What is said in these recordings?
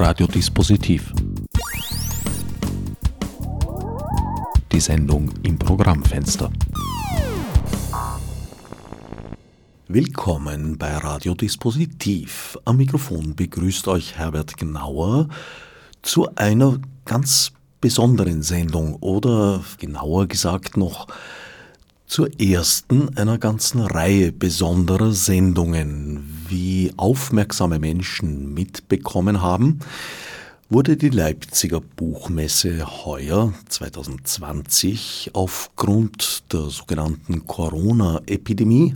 Radiodispositiv. Die Sendung im Programmfenster. Willkommen bei Radiodispositiv. Am Mikrofon begrüßt euch Herbert Gnauer zu einer ganz besonderen Sendung oder genauer gesagt noch zur ersten einer ganzen Reihe besonderer Sendungen. Wie aufmerksame Menschen mitbekommen haben, wurde die Leipziger Buchmesse heuer 2020 aufgrund der sogenannten Corona-Epidemie,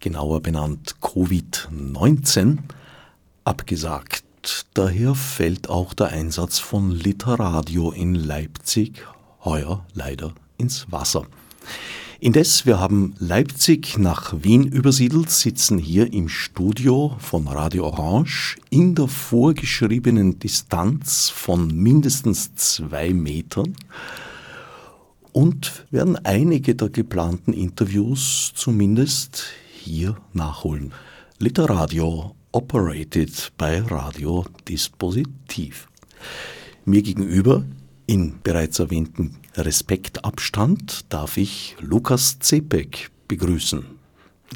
genauer benannt Covid-19, abgesagt. Daher fällt auch der Einsatz von Literadio in Leipzig heuer leider ins Wasser. Indes, wir haben Leipzig nach Wien übersiedelt, sitzen hier im Studio von Radio Orange in der vorgeschriebenen Distanz von mindestens zwei Metern und werden einige der geplanten Interviews zumindest hier nachholen. Literadio operated bei Radio Dispositiv. Mir gegenüber in bereits erwähnten Respektabstand darf ich Lukas Zepek begrüßen.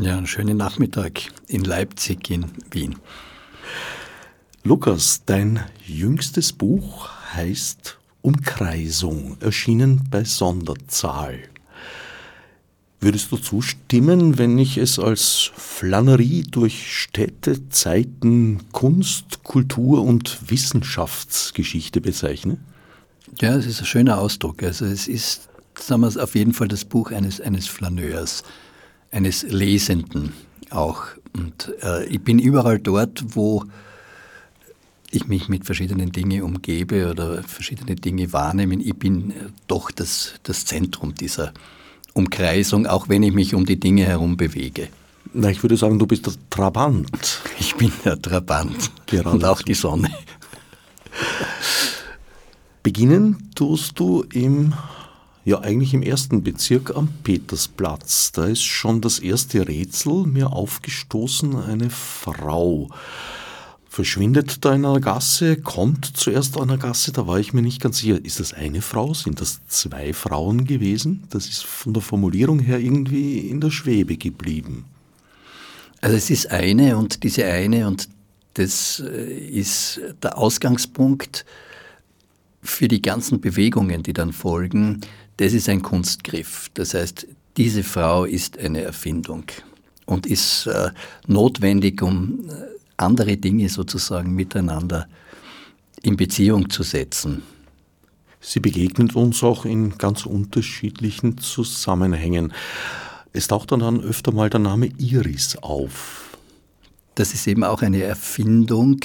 Ja, einen schönen Nachmittag in Leipzig, in Wien. Lukas, dein jüngstes Buch heißt Umkreisung, erschienen bei Sonderzahl. Würdest du zustimmen, wenn ich es als Flannerie durch Städte, Zeiten, Kunst, Kultur und Wissenschaftsgeschichte bezeichne? Ja, es ist ein schöner Ausdruck. Also es ist, sagen wir es, auf jeden Fall das Buch eines, eines Flaneurs, eines Lesenden auch. Und äh, ich bin überall dort, wo ich mich mit verschiedenen Dingen umgebe oder verschiedene Dinge wahrnehme. Ich bin äh, doch das, das Zentrum dieser Umkreisung, auch wenn ich mich um die Dinge herum bewege. Na, ich würde sagen, du bist der Trabant. Ich bin der Trabant. Gerade und auch die Sonne. Beginnen tust du im, ja eigentlich im ersten Bezirk am Petersplatz. Da ist schon das erste Rätsel mir aufgestoßen, eine Frau verschwindet da in einer Gasse, kommt zuerst an einer Gasse, da war ich mir nicht ganz sicher, ist das eine Frau, sind das zwei Frauen gewesen? Das ist von der Formulierung her irgendwie in der Schwebe geblieben. Also es ist eine und diese eine und das äh, ist der Ausgangspunkt für die ganzen Bewegungen, die dann folgen, das ist ein Kunstgriff. Das heißt, diese Frau ist eine Erfindung und ist äh, notwendig, um äh, andere Dinge sozusagen miteinander in Beziehung zu setzen. Sie begegnet uns auch in ganz unterschiedlichen Zusammenhängen. Es taucht dann öfter mal der Name Iris auf. Das ist eben auch eine Erfindung,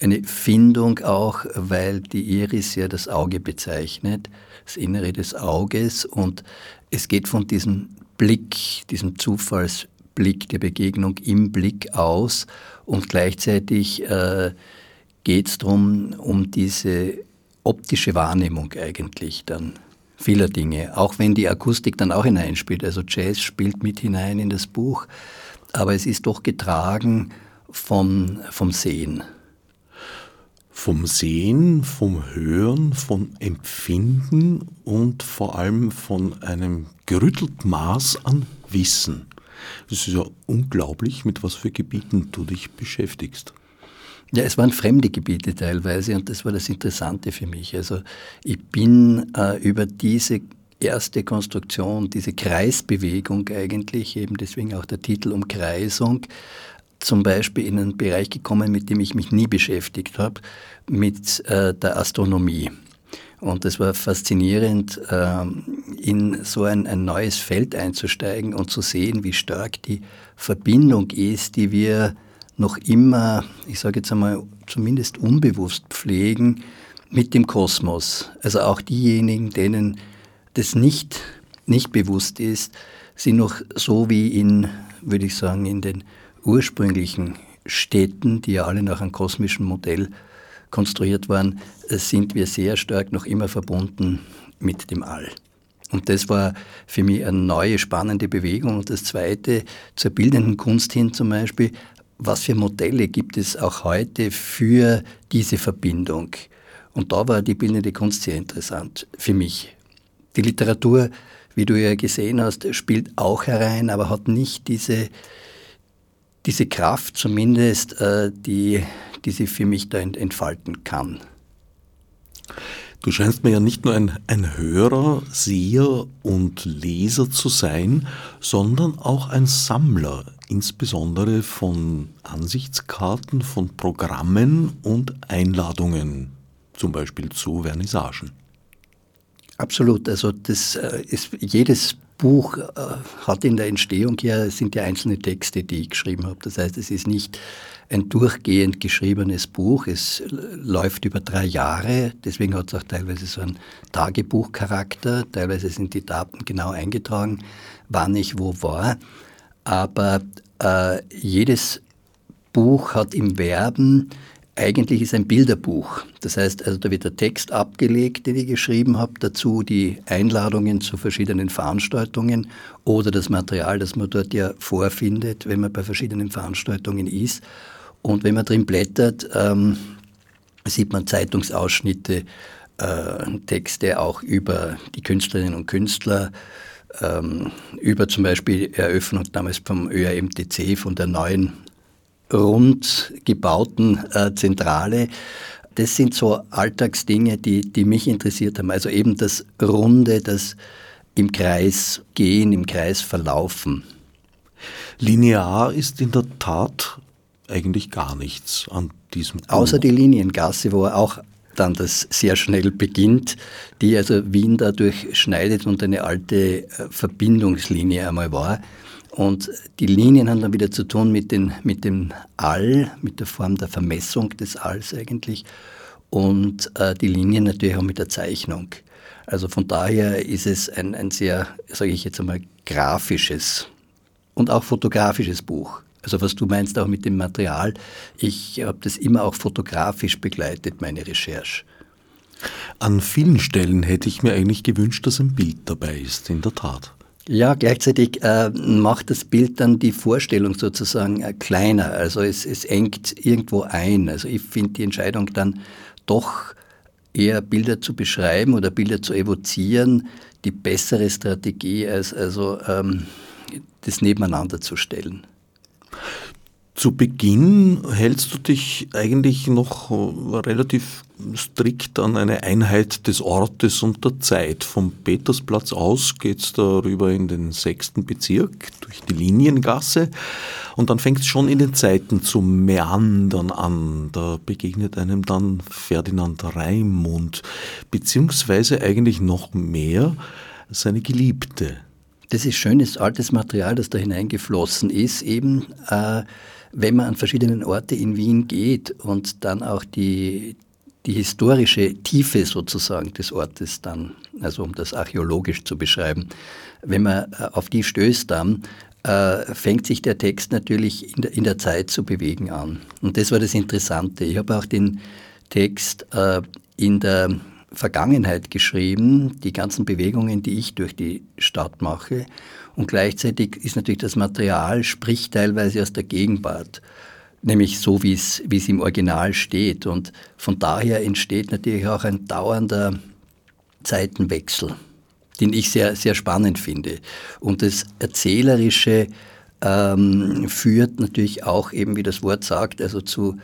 eine Findung auch, weil die Iris ja das Auge bezeichnet, das Innere des Auges. Und es geht von diesem Blick, diesem Zufallsblick der Begegnung im Blick aus. Und gleichzeitig äh, geht es darum, um diese optische Wahrnehmung eigentlich dann vieler Dinge, auch wenn die Akustik dann auch hineinspielt. Also Jazz spielt mit hinein in das Buch, aber es ist doch getragen vom, vom Sehen vom Sehen, vom Hören, vom Empfinden und vor allem von einem gerüttelten Maß an Wissen. Es ist ja unglaublich, mit was für Gebieten du dich beschäftigst. Ja, es waren fremde Gebiete teilweise und das war das Interessante für mich. Also ich bin äh, über diese erste Konstruktion, diese Kreisbewegung eigentlich, eben deswegen auch der Titel Umkreisung, zum Beispiel in einen Bereich gekommen, mit dem ich mich nie beschäftigt habe, mit äh, der Astronomie. Und es war faszinierend, äh, in so ein, ein neues Feld einzusteigen und zu sehen, wie stark die Verbindung ist, die wir noch immer, ich sage jetzt einmal, zumindest unbewusst pflegen mit dem Kosmos. Also auch diejenigen, denen das nicht, nicht bewusst ist, sind noch so wie in, würde ich sagen, in den ursprünglichen Städten, die ja alle nach einem kosmischen Modell konstruiert waren, sind wir sehr stark noch immer verbunden mit dem All. Und das war für mich eine neue, spannende Bewegung. Und das Zweite, zur bildenden Kunst hin zum Beispiel, was für Modelle gibt es auch heute für diese Verbindung? Und da war die bildende Kunst sehr interessant für mich. Die Literatur, wie du ja gesehen hast, spielt auch herein, aber hat nicht diese, diese Kraft zumindest, äh, die, die sie für mich da entfalten kann. Du scheinst mir ja nicht nur ein, ein Hörer, Seher und Leser zu sein, sondern auch ein Sammler, insbesondere von Ansichtskarten, von Programmen und Einladungen, zum Beispiel zu Vernissagen. Absolut. Also das äh, ist jedes Buch äh, hat in der Entstehung ja sind ja einzelne Texte, die ich geschrieben habe. Das heißt, es ist nicht ein durchgehend geschriebenes Buch. Es läuft über drei Jahre, deswegen hat es auch teilweise so einen Tagebuchcharakter. Teilweise sind die Daten genau eingetragen, wann ich wo war. Aber äh, jedes Buch hat im Verben eigentlich ist ein Bilderbuch. Das heißt, also da wird der Text abgelegt, den ich geschrieben habe, dazu die Einladungen zu verschiedenen Veranstaltungen oder das Material, das man dort ja vorfindet, wenn man bei verschiedenen Veranstaltungen ist. Und wenn man drin blättert, ähm, sieht man Zeitungsausschnitte, äh, Texte auch über die Künstlerinnen und Künstler, ähm, über zum Beispiel Eröffnung damals vom ÖRMTC, von der neuen rund gebauten äh, Zentrale. Das sind so Alltagsdinge, die, die mich interessiert haben. Also eben das Runde, das im Kreis gehen, im Kreis verlaufen. Linear ist in der Tat eigentlich gar nichts an diesem Buch. Außer die Liniengasse, wo auch dann das sehr schnell beginnt, die also Wien dadurch schneidet und eine alte äh, Verbindungslinie einmal war. Und die Linien haben dann wieder zu tun mit, den, mit dem All, mit der Form der Vermessung des Alls eigentlich. Und äh, die Linien natürlich auch mit der Zeichnung. Also von daher ist es ein, ein sehr, sage ich jetzt einmal, grafisches und auch fotografisches Buch. Also was du meinst auch mit dem Material, ich habe das immer auch fotografisch begleitet, meine Recherche. An vielen Stellen hätte ich mir eigentlich gewünscht, dass ein Bild dabei ist, in der Tat. Ja, gleichzeitig äh, macht das Bild dann die Vorstellung sozusagen äh, kleiner. Also es, es engt irgendwo ein. Also ich finde die Entscheidung dann doch eher Bilder zu beschreiben oder Bilder zu evozieren, die bessere Strategie als also ähm, das nebeneinander zu stellen. Zu Beginn hältst du dich eigentlich noch relativ strikt an eine Einheit des Ortes und der Zeit. Vom Petersplatz aus geht's darüber in den sechsten Bezirk durch die Liniengasse und dann fängt es schon in den Zeiten zu meandern an. Da begegnet einem dann Ferdinand Raimund, beziehungsweise eigentlich noch mehr seine Geliebte. Das ist schönes altes Material, das da hineingeflossen ist, eben äh, wenn man an verschiedenen Orte in Wien geht und dann auch die, die historische Tiefe sozusagen des Ortes dann, also um das archäologisch zu beschreiben, wenn man äh, auf die stößt dann, äh, fängt sich der Text natürlich in der, in der Zeit zu bewegen an. Und das war das Interessante. Ich habe auch den Text äh, in der Vergangenheit geschrieben, die ganzen Bewegungen, die ich durch die Stadt mache. Und gleichzeitig ist natürlich das Material, spricht teilweise aus der Gegenwart, nämlich so, wie es, im Original steht. Und von daher entsteht natürlich auch ein dauernder Zeitenwechsel, den ich sehr, sehr spannend finde. Und das Erzählerische ähm, führt natürlich auch eben, wie das Wort sagt, also zu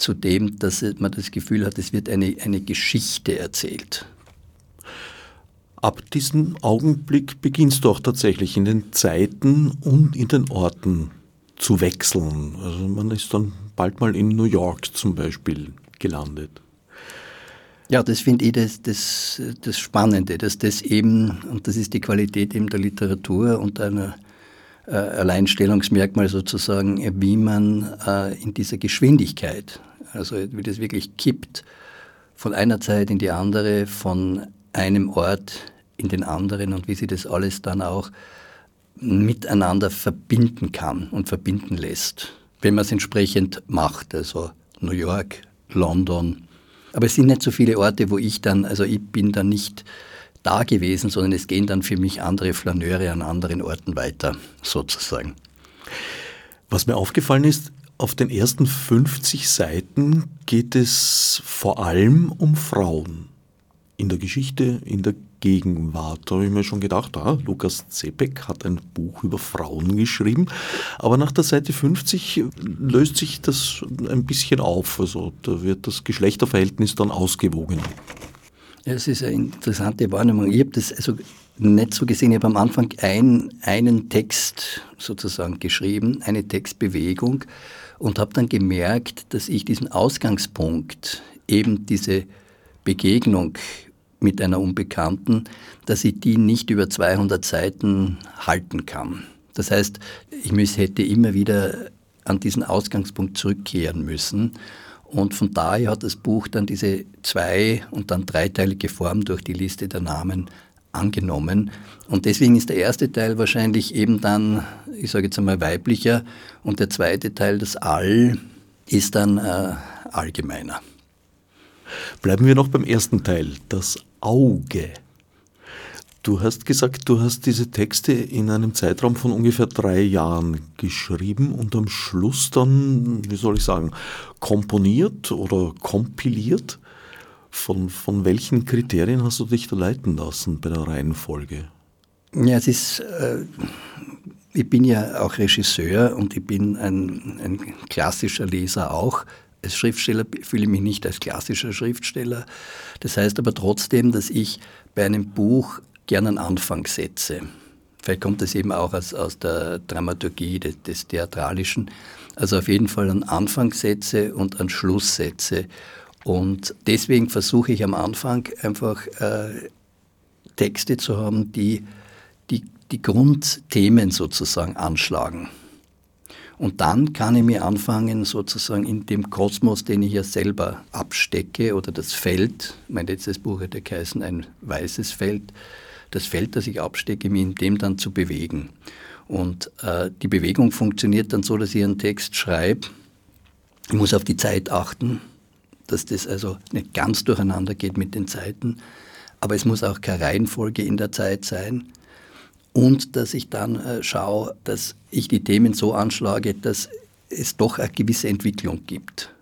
zu dem, dass man das Gefühl hat, es wird eine, eine Geschichte erzählt. Ab diesem Augenblick beginnst du auch tatsächlich in den Zeiten und in den Orten zu wechseln. Also man ist dann bald mal in New York zum Beispiel gelandet. Ja, das finde ich das, das, das Spannende, dass das eben, und das ist die Qualität eben der Literatur und einer äh, Alleinstellungsmerkmal sozusagen, wie man äh, in dieser Geschwindigkeit also wie das wirklich kippt von einer Zeit in die andere, von einem Ort in den anderen und wie sie das alles dann auch miteinander verbinden kann und verbinden lässt, wenn man es entsprechend macht. Also New York, London. Aber es sind nicht so viele Orte, wo ich dann, also ich bin dann nicht da gewesen, sondern es gehen dann für mich andere Flaneure an anderen Orten weiter, sozusagen. Was mir aufgefallen ist, auf den ersten 50 Seiten geht es vor allem um Frauen. In der Geschichte, in der Gegenwart. Da habe ich mir schon gedacht, ah, Lukas Zepek hat ein Buch über Frauen geschrieben, aber nach der Seite 50 löst sich das ein bisschen auf. Also da wird das Geschlechterverhältnis dann ausgewogen. Es ist eine interessante Wahrnehmung. Ich habe das also nicht so gesehen. Ich habe am Anfang ein, einen Text sozusagen geschrieben, eine Textbewegung und habe dann gemerkt, dass ich diesen Ausgangspunkt, eben diese Begegnung mit einer Unbekannten, dass ich die nicht über 200 Seiten halten kann. Das heißt, ich müß, hätte immer wieder an diesen Ausgangspunkt zurückkehren müssen. Und von daher hat das Buch dann diese zwei- und dann dreiteilige Form durch die Liste der Namen angenommen. Und deswegen ist der erste Teil wahrscheinlich eben dann, ich sage jetzt einmal, weiblicher und der zweite Teil, das All, ist dann äh, allgemeiner. Bleiben wir noch beim ersten Teil, das Auge. Du hast gesagt, du hast diese Texte in einem Zeitraum von ungefähr drei Jahren geschrieben und am Schluss dann, wie soll ich sagen, komponiert oder kompiliert. Von, von welchen Kriterien hast du dich da leiten lassen bei der Reihenfolge? Ja, es ist, äh, ich bin ja auch Regisseur und ich bin ein, ein klassischer Leser auch als Schriftsteller fühle ich mich nicht als klassischer Schriftsteller. Das heißt aber trotzdem, dass ich bei einem Buch gerne einen Anfang setze. Vielleicht kommt das eben auch aus, aus der Dramaturgie des, des, Theatralischen. Also auf jeden Fall einen Anfang setze und einen Schluss setze. Und deswegen versuche ich am Anfang einfach äh, Texte zu haben, die, die die Grundthemen sozusagen anschlagen. Und dann kann ich mir anfangen, sozusagen in dem Kosmos, den ich ja selber abstecke, oder das Feld, mein letztes Buch ja geheißen, ein weißes Feld, das Feld, das ich abstecke, mich in dem dann zu bewegen. Und äh, die Bewegung funktioniert dann so, dass ich einen Text schreibe. Ich muss auf die Zeit achten, dass das also nicht ganz durcheinander geht mit den Zeiten. Aber es muss auch keine Reihenfolge in der Zeit sein und dass ich dann äh, schaue, dass ich die Themen so anschlage, dass es doch eine gewisse Entwicklung gibt.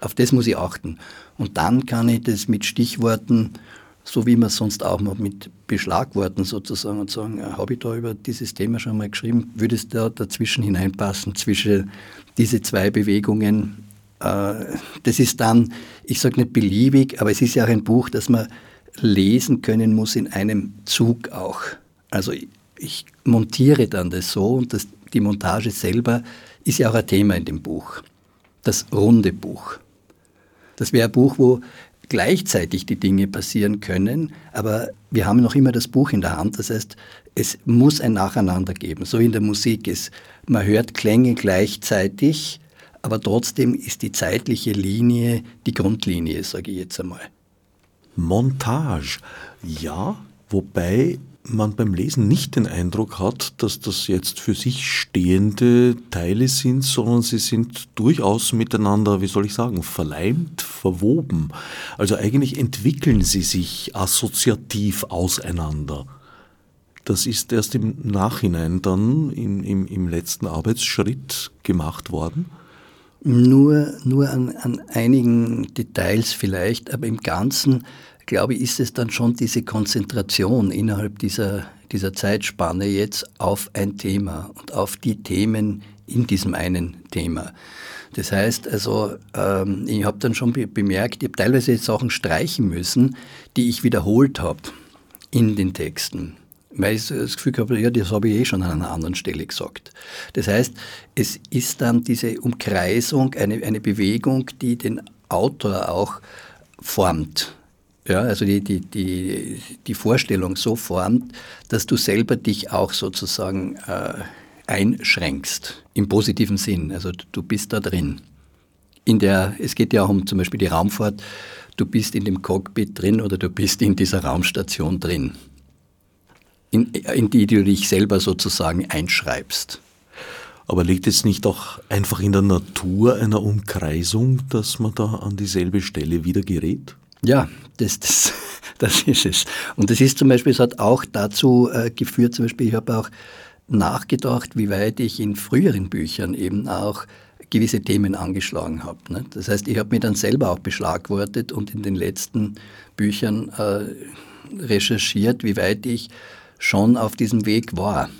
Auf das muss ich achten. Und dann kann ich das mit Stichworten, so wie man es sonst auch macht, mit Beschlagworten sozusagen und sagen, äh, habe ich da über dieses Thema schon mal geschrieben, würde es da dazwischen hineinpassen, zwischen diese zwei Bewegungen. Äh, das ist dann, ich sage nicht beliebig, aber es ist ja auch ein Buch, das man lesen können muss in einem Zug auch. Also ich montiere dann das so und das, die Montage selber ist ja auch ein Thema in dem Buch. Das runde Buch. Das wäre ein Buch, wo gleichzeitig die Dinge passieren können, aber wir haben noch immer das Buch in der Hand. Das heißt, es muss ein Nacheinander geben, so wie in der Musik ist. Man hört Klänge gleichzeitig, aber trotzdem ist die zeitliche Linie die Grundlinie, sage ich jetzt einmal. Montage, ja, wobei man beim Lesen nicht den Eindruck hat, dass das jetzt für sich stehende Teile sind, sondern sie sind durchaus miteinander, wie soll ich sagen, verleimt, verwoben. Also eigentlich entwickeln sie sich assoziativ auseinander. Das ist erst im Nachhinein dann im, im, im letzten Arbeitsschritt gemacht worden. Nur, nur an, an einigen Details vielleicht, aber im Ganzen glaube ich, ist es dann schon diese Konzentration innerhalb dieser, dieser Zeitspanne jetzt auf ein Thema und auf die Themen in diesem einen Thema. Das heißt also, ähm, ich habe dann schon bemerkt, ich habe teilweise Sachen streichen müssen, die ich wiederholt habe in den Texten. Weil ich das Gefühl habe, ja, das habe ich eh schon an einer anderen Stelle gesagt. Das heißt, es ist dann diese Umkreisung, eine, eine Bewegung, die den Autor auch formt. Ja, also die, die, die, die Vorstellung so formt, dass du selber dich auch sozusagen äh, einschränkst, im positiven Sinn. Also du bist da drin. In der, es geht ja auch um zum Beispiel die Raumfahrt, du bist in dem Cockpit drin oder du bist in dieser Raumstation drin, in, in die du dich selber sozusagen einschreibst. Aber liegt es nicht auch einfach in der Natur einer Umkreisung, dass man da an dieselbe Stelle wieder gerät? Ja, das, das, das ist es. Und das ist zum Beispiel, es hat auch dazu äh, geführt, zum Beispiel, ich habe auch nachgedacht, wie weit ich in früheren Büchern eben auch gewisse Themen angeschlagen habe. Ne? Das heißt, ich habe mich dann selber auch beschlagwortet und in den letzten Büchern äh, recherchiert, wie weit ich schon auf diesem Weg war,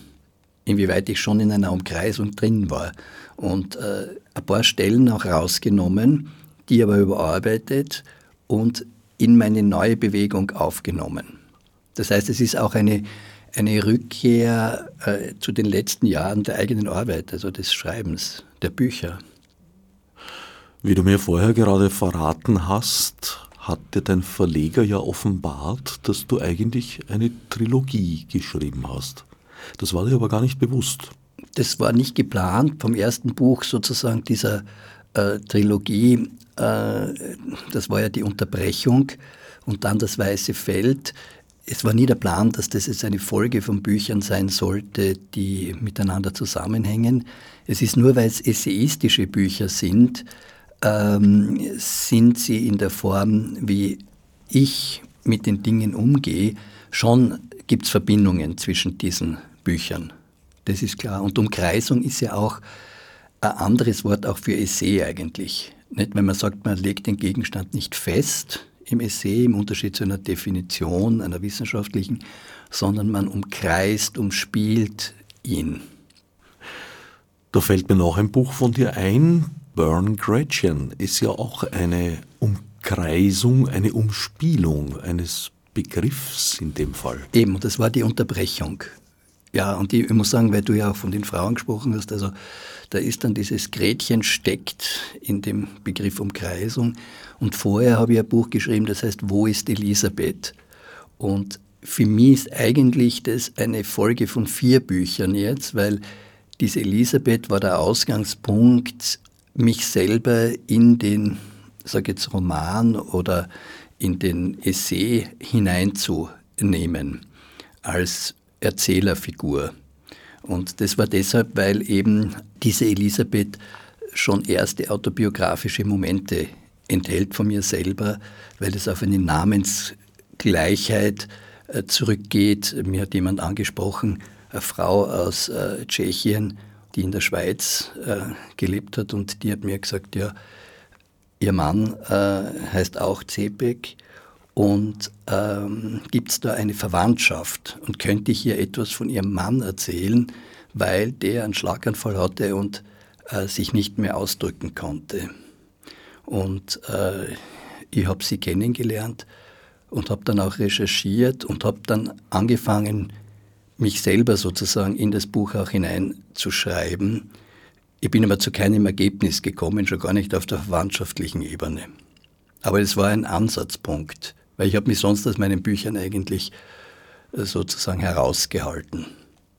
inwieweit ich schon in einer Umkreisung drin war. Und äh, ein paar Stellen auch rausgenommen, die aber überarbeitet und in meine neue Bewegung aufgenommen. Das heißt, es ist auch eine, eine Rückkehr äh, zu den letzten Jahren der eigenen Arbeit, also des Schreibens, der Bücher. Wie du mir vorher gerade verraten hast, hat dir dein Verleger ja offenbart, dass du eigentlich eine Trilogie geschrieben hast. Das war dir aber gar nicht bewusst. Das war nicht geplant vom ersten Buch sozusagen dieser Trilogie. Äh, das war ja die Unterbrechung und dann das Weiße Feld. Es war nie der Plan, dass das jetzt eine Folge von Büchern sein sollte, die miteinander zusammenhängen. Es ist nur, weil es essayistische Bücher sind, ähm, sind sie in der Form, wie ich mit den Dingen umgehe, schon gibt es Verbindungen zwischen diesen Büchern. Das ist klar. Und Umkreisung ist ja auch ein anderes Wort auch für Essay eigentlich. Nicht, wenn man sagt, man legt den Gegenstand nicht fest im Essay, im Unterschied zu einer Definition, einer wissenschaftlichen, sondern man umkreist, umspielt ihn. Da fällt mir noch ein Buch von dir ein, Burn Gretchen ist ja auch eine Umkreisung, eine Umspielung eines Begriffs in dem Fall. Eben, und das war die Unterbrechung. Ja, und ich, muss sagen, weil du ja auch von den Frauen gesprochen hast, also da ist dann dieses Gretchen steckt in dem Begriff Umkreisung. Und vorher habe ich ein Buch geschrieben, das heißt, Wo ist Elisabeth? Und für mich ist eigentlich das eine Folge von vier Büchern jetzt, weil diese Elisabeth war der Ausgangspunkt, mich selber in den, sage jetzt Roman oder in den Essay hineinzunehmen als Erzählerfigur. Und das war deshalb, weil eben diese Elisabeth schon erste autobiografische Momente enthält von mir selber, weil es auf eine Namensgleichheit äh, zurückgeht. Mir hat jemand angesprochen, eine Frau aus äh, Tschechien, die in der Schweiz äh, gelebt hat und die hat mir gesagt, ja, ihr Mann heißt auch Zepek und ähm, gibt es da eine Verwandtschaft? Und könnte ich ihr etwas von ihrem Mann erzählen, weil der einen Schlaganfall hatte und äh, sich nicht mehr ausdrücken konnte? Und äh, ich habe sie kennengelernt und habe dann auch recherchiert und habe dann angefangen, mich selber sozusagen in das Buch auch hineinzuschreiben. Ich bin aber zu keinem Ergebnis gekommen, schon gar nicht auf der verwandtschaftlichen Ebene. Aber es war ein Ansatzpunkt. Weil ich habe mich sonst aus meinen Büchern eigentlich äh, sozusagen herausgehalten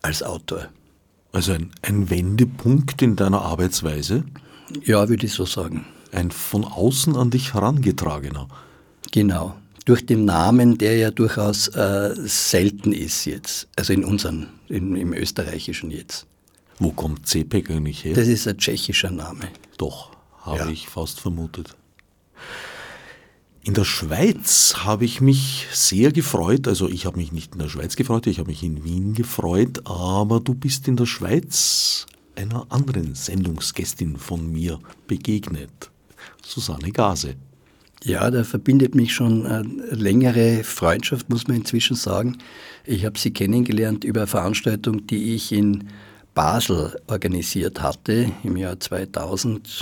als Autor. Also ein, ein Wendepunkt in deiner Arbeitsweise? Ja, würde ich so sagen. Ein von außen an dich herangetragener. Genau. Durch den Namen, der ja durchaus äh, selten ist jetzt. Also in unseren, in, im österreichischen jetzt. Wo kommt Cepek eigentlich her? Das ist ein tschechischer Name. Doch, habe ja. ich fast vermutet. In der Schweiz habe ich mich sehr gefreut, also ich habe mich nicht in der Schweiz gefreut, ich habe mich in Wien gefreut, aber du bist in der Schweiz einer anderen Sendungsgästin von mir begegnet, Susanne Gase. Ja, da verbindet mich schon eine längere Freundschaft, muss man inzwischen sagen. Ich habe sie kennengelernt über eine Veranstaltung, die ich in Basel organisiert hatte im Jahr 2001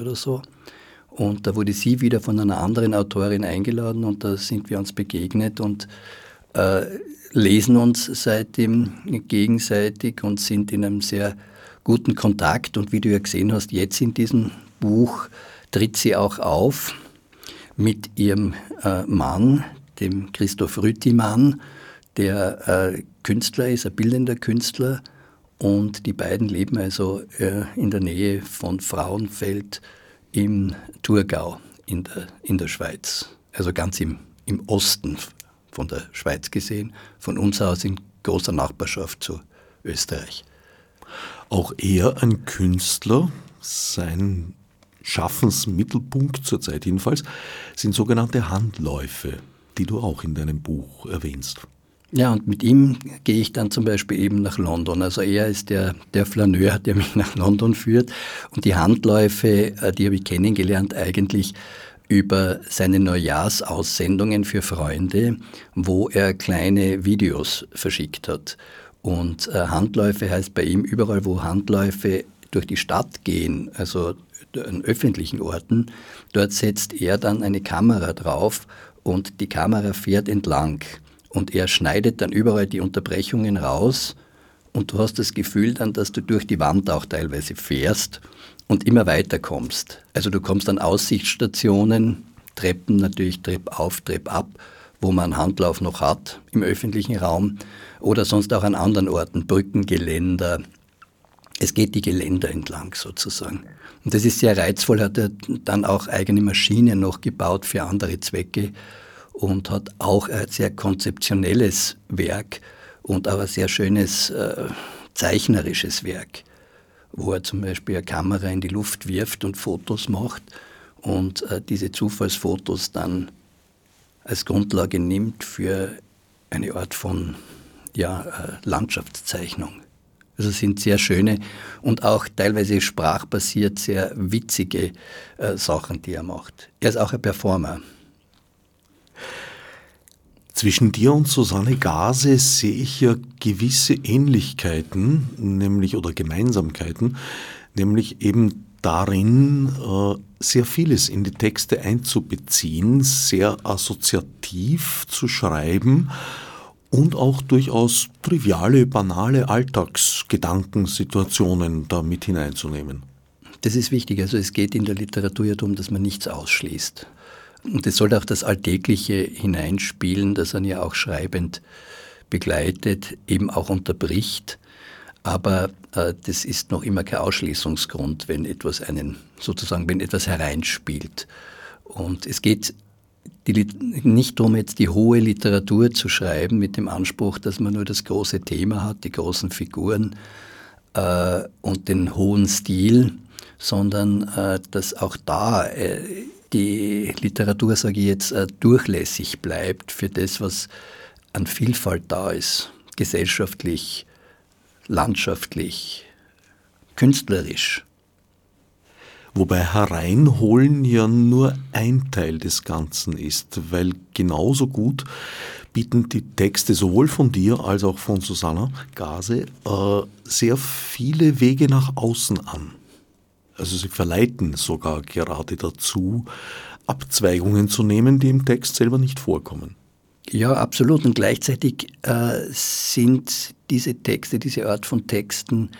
oder so. Und da wurde sie wieder von einer anderen Autorin eingeladen und da sind wir uns begegnet und äh, lesen uns seitdem gegenseitig und sind in einem sehr guten Kontakt. Und wie du ja gesehen hast, jetzt in diesem Buch tritt sie auch auf mit ihrem äh, Mann, dem Christoph Rüttimann, der äh, Künstler ist, ein bildender Künstler. Und die beiden leben also äh, in der Nähe von Frauenfeld im Thurgau in der, in der Schweiz, also ganz im, im Osten von der Schweiz gesehen, von uns aus in großer Nachbarschaft zu Österreich. Auch er ein Künstler, sein Schaffensmittelpunkt zurzeit jedenfalls, sind sogenannte Handläufe, die du auch in deinem Buch erwähnst. Ja, und mit ihm gehe ich dann zum Beispiel eben nach London. Also er ist der, der Flaneur, der mich nach London führt. Und die Handläufe, äh, die habe ich kennengelernt eigentlich über seine Neujahrsaussendungen für Freunde, wo er kleine Videos verschickt hat. Und äh, Handläufe heißt bei ihm überall, wo Handläufe durch die Stadt gehen, also an öffentlichen Orten, dort setzt er dann eine Kamera drauf und die Kamera fährt entlang. Und er schneidet dann überall die Unterbrechungen raus und du hast das Gefühl dann, dass du durch die Wand auch teilweise fährst und immer weiter kommst. Also du kommst an Aussichtsstationen, Treppen natürlich, Trepp auf, Trepp ab, wo man Handlauf noch hat im öffentlichen Raum oder sonst auch an anderen Orten, Brücken, Geländer. Es geht die Geländer entlang sozusagen. Und das ist sehr reizvoll, hat er dann auch eigene Maschinen noch gebaut für andere Zwecke und hat auch ein sehr konzeptionelles Werk und ein sehr schönes äh, zeichnerisches Werk wo er zum Beispiel eine Kamera in die Luft wirft und Fotos macht und äh, diese Zufallsfotos dann als Grundlage nimmt für eine Art von ja, äh, Landschaftszeichnung. Also sind sehr schöne und auch teilweise sprachbasiert sehr witzige äh, Sachen, die er macht. Er ist auch ein Performer. Zwischen dir und Susanne Gase sehe ich ja gewisse Ähnlichkeiten, nämlich oder Gemeinsamkeiten, nämlich eben darin, äh, sehr vieles in die Texte einzubeziehen, sehr assoziativ zu schreiben und auch durchaus triviale, banale Alltagsgedankensituationen da mit hineinzunehmen. Das ist wichtig. Also es geht in der Literatur ja darum, dass man nichts ausschließt. Und es sollte auch das Alltägliche hineinspielen, das er ja auch schreibend begleitet, eben auch unterbricht. Aber äh, das ist noch immer kein Ausschließungsgrund, wenn etwas einen, sozusagen, wenn etwas hereinspielt. Und es geht die, nicht darum, jetzt die hohe Literatur zu schreiben mit dem Anspruch, dass man nur das große Thema hat, die großen Figuren äh, und den hohen Stil, sondern äh, dass auch da äh, die Literatur, sage ich jetzt, äh, durchlässig bleibt für das, was an Vielfalt da ist, gesellschaftlich, landschaftlich, künstlerisch. Wobei Hereinholen ja nur ein Teil des Ganzen ist, weil genauso gut bieten die Texte sowohl von dir als auch von Susanna Gase äh, sehr viele Wege nach außen an. Also sie verleiten sogar gerade dazu, Abzweigungen zu nehmen, die im Text selber nicht vorkommen. Ja, absolut. Und gleichzeitig äh, sind diese Texte, diese Art von Texten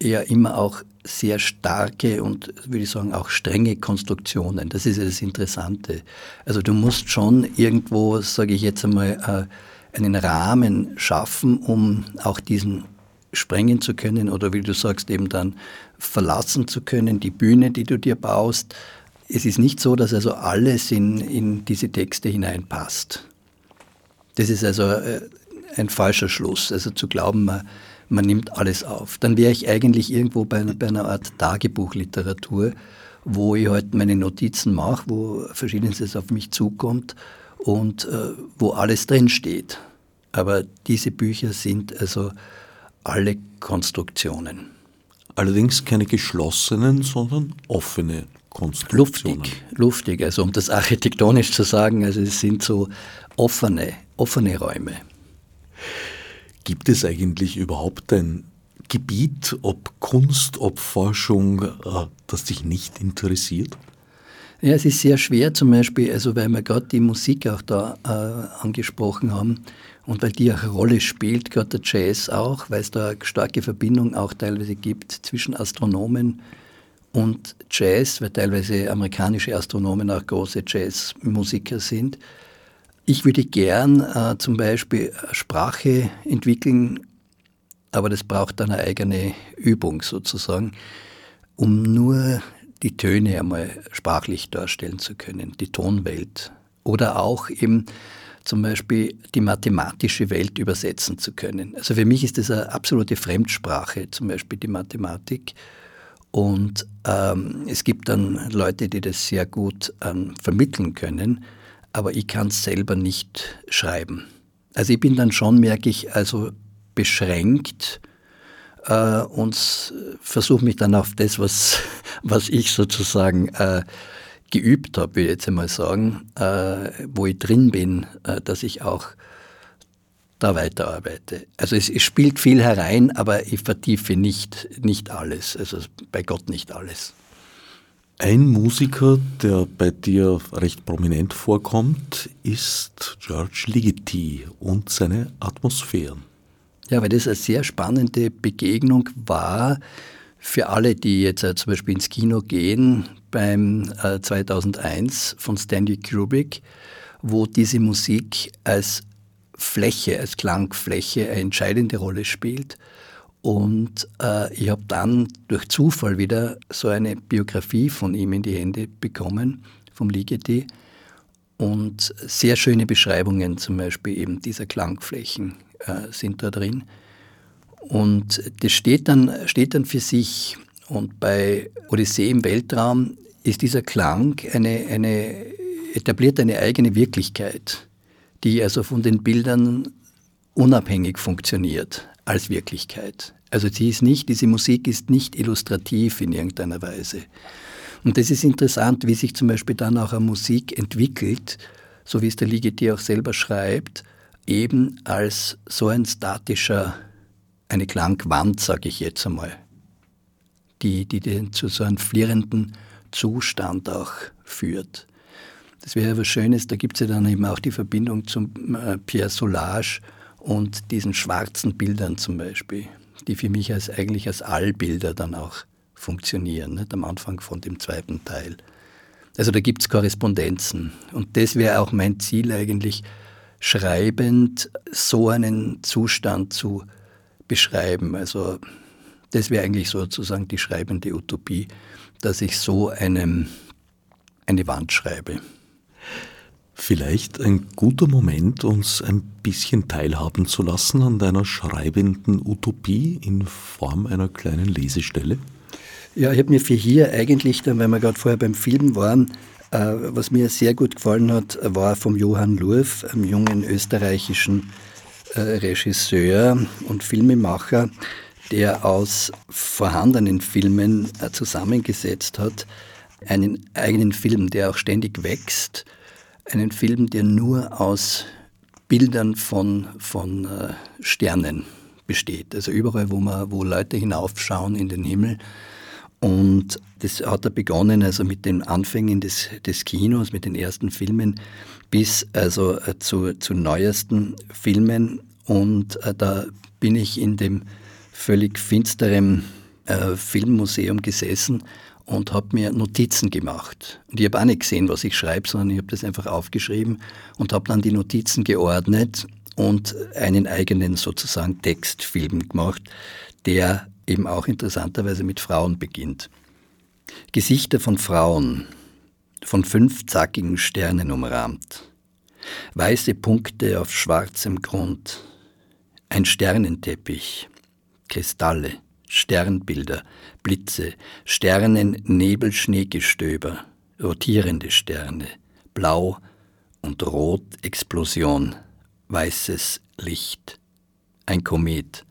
ja immer auch sehr starke und, würde ich sagen, auch strenge Konstruktionen. Das ist ja das Interessante. Also du musst schon irgendwo, sage ich jetzt einmal, äh, einen Rahmen schaffen, um auch diesen sprengen zu können oder wie du sagst, eben dann verlassen zu können, die Bühne, die du dir baust. Es ist nicht so, dass also alles in, in diese Texte hineinpasst. Das ist also äh, ein falscher Schluss, also zu glauben, man, man nimmt alles auf. Dann wäre ich eigentlich irgendwo bei, bei einer Art Tagebuchliteratur, wo ich halt meine Notizen mache, wo verschiedenes auf mich zukommt und äh, wo alles drinsteht. Aber diese Bücher sind also alle Konstruktionen. Allerdings keine geschlossenen, sondern offene Konstruktionen. Luftig, luftig. Also um das architektonisch zu sagen, also es sind so offene, offene Räume. Gibt es eigentlich überhaupt ein Gebiet, ob Kunst, ob Forschung, äh, das dich nicht interessiert? Ja, es ist sehr schwer zum Beispiel, also weil wir gerade die Musik auch da äh, angesprochen haben und weil die auch eine Rolle spielt, gerade der Jazz auch, weil es da eine starke Verbindung auch teilweise gibt zwischen Astronomen und Jazz, weil teilweise amerikanische Astronomen auch große Jazzmusiker sind. Ich würde gern äh, zum Beispiel Sprache entwickeln, aber das braucht dann eine eigene Übung sozusagen, um nur die Töne einmal sprachlich darstellen zu können, die Tonwelt. Oder auch eben zum Beispiel die mathematische Welt übersetzen zu können. Also für mich ist das eine absolute Fremdsprache, zum Beispiel die Mathematik. Und ähm, es gibt dann Leute, die das sehr gut ähm, vermitteln können, aber ich kann es selber nicht schreiben. Also ich bin dann schon, merke ich, also beschränkt äh, und versuche mich dann auf das, was, was ich sozusagen äh, geübt habe, will ich jetzt einmal sagen, äh, wo ich drin bin, äh, dass ich auch da weiterarbeite. Also es, es, spielt viel herein, aber ich vertiefe nicht, nicht alles, also bei Gott nicht alles. Ein Musiker, der bei dir recht prominent vorkommt, ist George Ligeti und seine Atmosphären. Ja, weil das eine sehr spannende Begegnung war für alle, die jetzt äh, zum Beispiel ins Kino gehen beim äh, 2001 von Stanley Kubrick, wo diese Musik als Fläche, als Klangfläche eine entscheidende Rolle spielt. Und äh, ich habe dann durch Zufall wieder so eine Biografie von ihm in die Hände bekommen, vom Ligeti. Und sehr schöne Beschreibungen zum Beispiel eben dieser Klangflächen äh, sind da drin. Und das steht dann, steht dann für sich. Und bei Odyssee im Weltraum ist dieser Klang eine, eine, etabliert eine eigene Wirklichkeit, die also von den Bildern unabhängig funktioniert als Wirklichkeit. Also sie ist nicht, diese Musik ist nicht illustrativ in irgendeiner Weise. Und das ist interessant, wie sich zum Beispiel dann auch eine Musik entwickelt, so wie es der Ligeti auch selber schreibt, eben als so ein statischer, eine Klangwand, sage ich jetzt einmal, die, die den zu so einem flirrenden Zustand auch führt. Das wäre was Schönes, da gibt es ja dann eben auch die Verbindung zum äh, Pierre Soulage und diesen schwarzen Bildern zum Beispiel, die für mich als, eigentlich als Allbilder dann auch funktionieren, nicht? am Anfang von dem zweiten Teil. Also da gibt es Korrespondenzen. Und das wäre auch mein Ziel eigentlich, schreibend so einen Zustand zu beschreiben. Also das wäre eigentlich sozusagen die schreibende Utopie, dass ich so einem, eine Wand schreibe. Vielleicht ein guter Moment, uns ein bisschen teilhaben zu lassen an deiner schreibenden Utopie in Form einer kleinen Lesestelle? Ja, ich habe mir für hier eigentlich, dann, weil wir gerade vorher beim Film waren, äh, was mir sehr gut gefallen hat, war vom Johann Lurf, einem jungen österreichischen äh, Regisseur und Filmemacher, der aus vorhandenen Filmen äh, zusammengesetzt hat, einen eigenen Film, der auch ständig wächst, einen Film, der nur aus Bildern von, von Sternen besteht. Also überall, wo, man, wo Leute hinaufschauen in den Himmel, und das hat er begonnen, also mit den Anfängen des, des Kinos, mit den ersten Filmen, bis also äh, zu, zu neuesten Filmen. Und äh, da bin ich in dem völlig finsteren äh, Filmmuseum gesessen und habe mir Notizen gemacht. Und ich habe auch nicht gesehen, was ich schreibe, sondern ich habe das einfach aufgeschrieben und habe dann die Notizen geordnet und einen eigenen sozusagen Textfilm gemacht, der eben auch interessanterweise mit Frauen beginnt. Gesichter von Frauen, von fünf zackigen Sternen umrahmt, weiße Punkte auf schwarzem Grund, ein Sternenteppich, Kristalle, Sternbilder, Blitze, Sternen, Nebel, Schneegestöber, rotierende Sterne, Blau und Rot, Explosion, weißes Licht, ein Komet,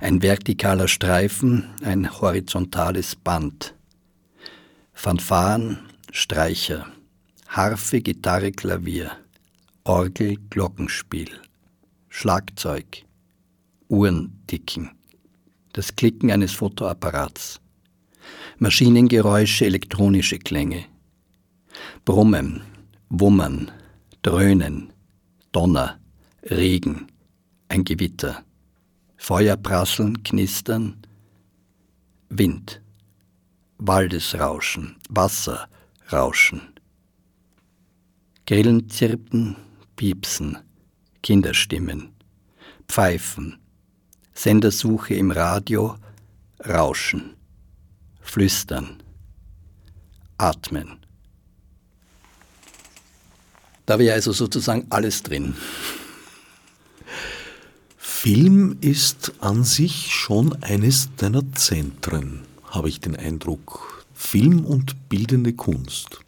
ein vertikaler Streifen, ein horizontales Band. Fanfaren, Streicher, Harfe, Gitarre, Klavier, Orgel, Glockenspiel, Schlagzeug, Uhrenticken, das Klicken eines Fotoapparats, Maschinengeräusche, elektronische Klänge, Brummen, Wummern, Dröhnen, Donner, Regen, ein Gewitter. Feuerprasseln, Knistern, Wind, Waldesrauschen, Wasserrauschen, Grillen zirpen, piepsen, Kinderstimmen, Pfeifen, Sendersuche im Radio, Rauschen, Flüstern, Atmen. Da wäre also sozusagen alles drin. Film ist an sich schon eines deiner Zentren, habe ich den Eindruck. Film und bildende Kunst.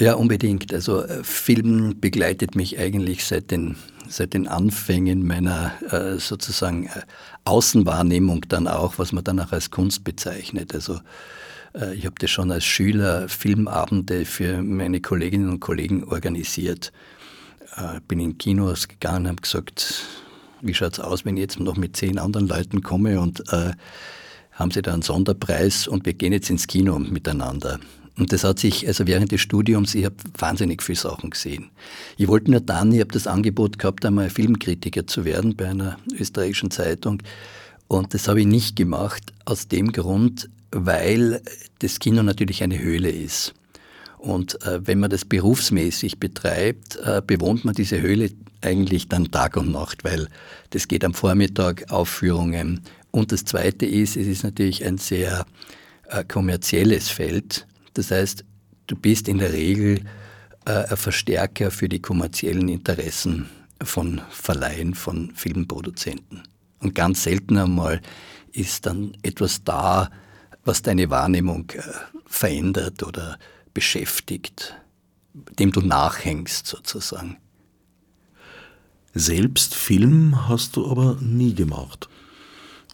Ja, unbedingt. Also äh, Film begleitet mich eigentlich seit den, seit den Anfängen meiner äh, sozusagen äh, Außenwahrnehmung dann auch, was man dann auch als Kunst bezeichnet. Also ich habe das schon als Schüler Filmabende für meine Kolleginnen und Kollegen organisiert. Bin in Kinos gegangen, habe gesagt, wie schaut es aus, wenn ich jetzt noch mit zehn anderen Leuten komme und äh, haben sie da einen Sonderpreis und wir gehen jetzt ins Kino miteinander. Und das hat sich, also während des Studiums, ich habe wahnsinnig viele Sachen gesehen. Ich wollte nur dann, ich habe das Angebot gehabt, einmal Filmkritiker zu werden bei einer österreichischen Zeitung. Und das habe ich nicht gemacht, aus dem Grund, weil das Kino natürlich eine Höhle ist. Und äh, wenn man das berufsmäßig betreibt, äh, bewohnt man diese Höhle eigentlich dann Tag und Nacht, weil das geht am Vormittag Aufführungen. Und das Zweite ist, es ist natürlich ein sehr äh, kommerzielles Feld. Das heißt, du bist in der Regel äh, ein Verstärker für die kommerziellen Interessen von Verleihen, von Filmproduzenten. Und ganz selten einmal ist dann etwas da, was deine Wahrnehmung äh, verändert oder beschäftigt, dem du nachhängst sozusagen. Selbst Film hast du aber nie gemacht.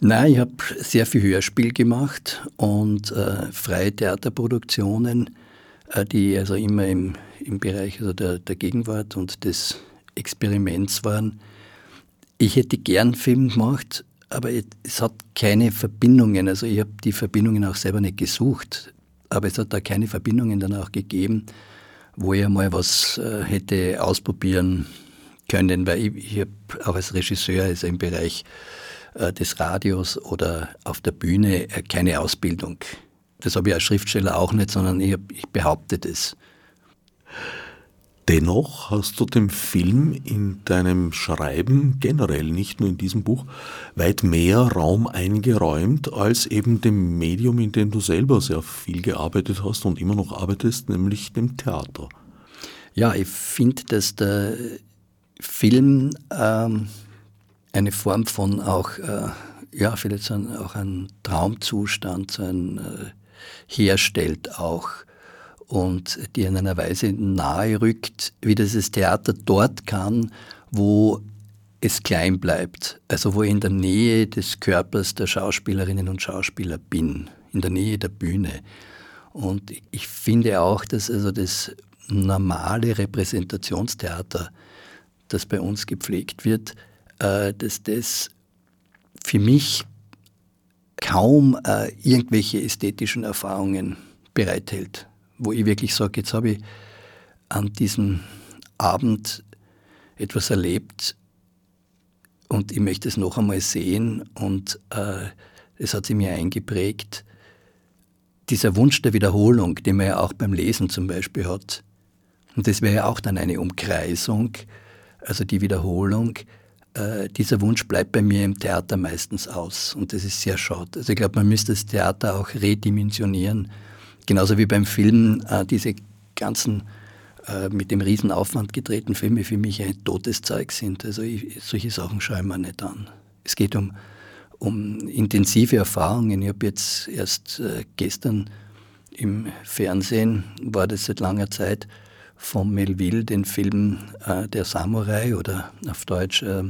Nein, ich habe sehr viel Hörspiel gemacht und äh, freie Theaterproduktionen, äh, die also immer im, im Bereich also der, der Gegenwart und des Experiments waren. Ich hätte gern Film gemacht, aber es hat keine Verbindungen. Also ich habe die Verbindungen auch selber nicht gesucht, aber es hat da keine Verbindungen dann auch gegeben, wo ich einmal was äh, hätte ausprobieren können, weil ich, ich habe auch als Regisseur also im Bereich des Radios oder auf der Bühne äh, keine Ausbildung. Das habe ich als Schriftsteller auch nicht, sondern ich, ich behaupte das. Dennoch hast du dem Film in deinem Schreiben generell, nicht nur in diesem Buch, weit mehr Raum eingeräumt als eben dem Medium, in dem du selber sehr viel gearbeitet hast und immer noch arbeitest, nämlich dem Theater. Ja, ich finde, dass der Film ähm, eine Form von auch, äh, ja, vielleicht auch ein Traumzustand ein, äh, herstellt auch und die in einer Weise nahe rückt, wie das Theater dort kann, wo es klein bleibt, also wo ich in der Nähe des Körpers der Schauspielerinnen und Schauspieler bin, in der Nähe der Bühne. Und ich finde auch, dass also das normale Repräsentationstheater, das bei uns gepflegt wird, äh, dass das für mich kaum äh, irgendwelche ästhetischen Erfahrungen bereithält, wo ich wirklich sage, jetzt habe ich an diesem Abend etwas erlebt und ich möchte es noch einmal sehen und äh, es hat sich mir eingeprägt. Dieser Wunsch der Wiederholung, den man ja auch beim Lesen zum Beispiel hat, und das wäre ja auch dann eine Umkreisung, also die Wiederholung, äh, dieser Wunsch bleibt bei mir im Theater meistens aus und das ist sehr schade. Also ich glaube, man müsste das Theater auch redimensionieren. Genauso wie beim Film äh, diese ganzen äh, mit dem Riesenaufwand gedrehten Filme für mich ein totes Zeug sind. Also ich, solche Sachen schaue ich mir nicht an. Es geht um, um intensive Erfahrungen. Ich habe jetzt erst äh, gestern im Fernsehen, war das seit langer Zeit, von Melville den Film äh, Der Samurai oder auf Deutsch äh,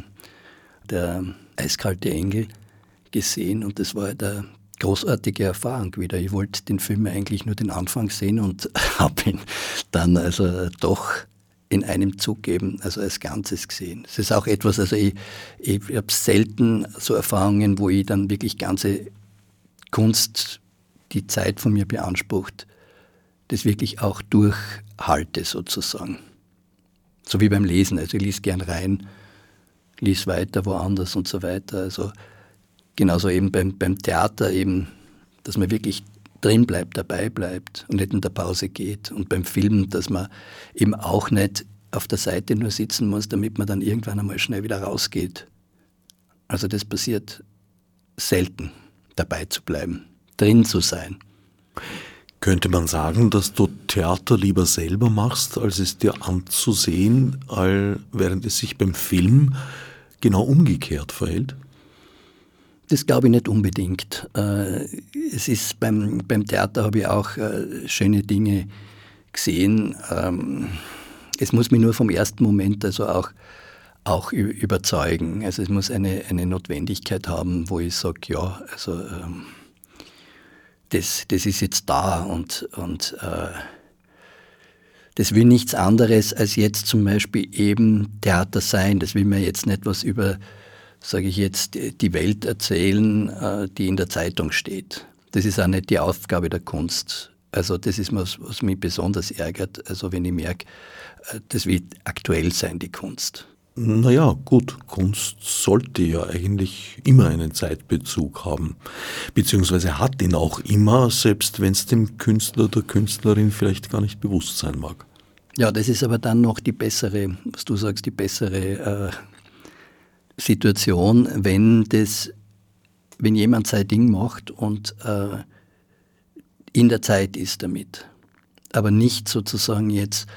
der eiskalte Engel gesehen und das war eine großartige Erfahrung wieder. Ich wollte den Film eigentlich nur den Anfang sehen und habe ihn dann also doch in einem Zug eben, also als Ganzes gesehen. Es ist auch etwas, also ich, ich habe selten so Erfahrungen, wo ich dann wirklich ganze Kunst die Zeit von mir beansprucht, das wirklich auch durchhalte sozusagen. So wie beim Lesen. Also ich lese gern rein lies weiter woanders und so weiter. Also genauso eben beim, beim Theater eben, dass man wirklich drin bleibt, dabei bleibt und nicht in der Pause geht. Und beim Film, dass man eben auch nicht auf der Seite nur sitzen muss, damit man dann irgendwann einmal schnell wieder rausgeht. Also das passiert selten, dabei zu bleiben, drin zu sein. Könnte man sagen, dass du Theater lieber selber machst, als es dir anzusehen, während es sich beim Film genau umgekehrt verhält? Das glaube ich nicht unbedingt. Äh, es ist beim, beim Theater habe ich auch äh, schöne Dinge gesehen. Ähm, es muss mich nur vom ersten Moment also auch, auch überzeugen. Also es muss eine, eine Notwendigkeit haben, wo ich sage, ja, also ähm, das, das ist jetzt da und, und äh, das will nichts anderes als jetzt zum Beispiel eben Theater sein. Das will mir jetzt nicht was über, sage ich jetzt, die Welt erzählen, äh, die in der Zeitung steht. Das ist auch nicht die Aufgabe der Kunst. Also das ist was, was mich besonders ärgert. Also wenn ich merke, äh, das wird aktuell sein, die Kunst. Naja, gut, Kunst sollte ja eigentlich immer einen Zeitbezug haben, beziehungsweise hat ihn auch immer, selbst wenn es dem Künstler oder Künstlerin vielleicht gar nicht bewusst sein mag. Ja, das ist aber dann noch die bessere, was du sagst, die bessere äh, Situation, wenn das, wenn jemand sein Ding macht und äh, in der Zeit ist damit, aber nicht sozusagen jetzt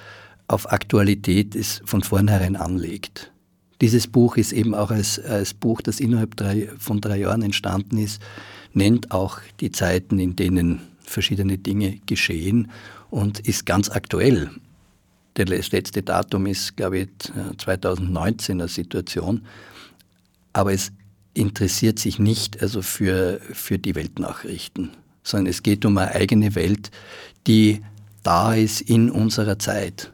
auf Aktualität es von vornherein anlegt. Dieses Buch ist eben auch als, als Buch, das innerhalb drei, von drei Jahren entstanden ist, nennt auch die Zeiten, in denen verschiedene Dinge geschehen und ist ganz aktuell. Das letzte Datum ist, glaube ich, 2019 eine Situation. Aber es interessiert sich nicht also für, für die Weltnachrichten, sondern es geht um eine eigene Welt, die da ist in unserer Zeit.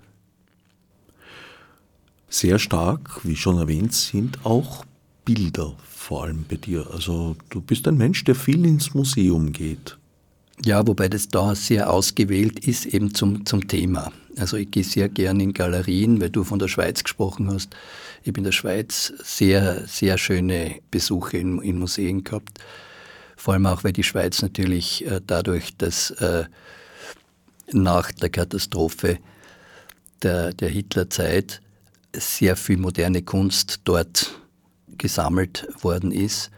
Sehr stark, wie schon erwähnt, sind auch Bilder vor allem bei dir. Also du bist ein Mensch, der viel ins Museum geht. Ja, wobei das da sehr ausgewählt ist, eben zum, zum Thema. Also ich gehe sehr gern in Galerien, weil du von der Schweiz gesprochen hast. Ich habe in der Schweiz sehr, sehr schöne Besuche in, in Museen gehabt. Vor allem auch, weil die Schweiz natürlich äh, dadurch, dass äh, nach der Katastrophe der, der Hitlerzeit sehr viel moderne Kunst dort gesammelt worden ist.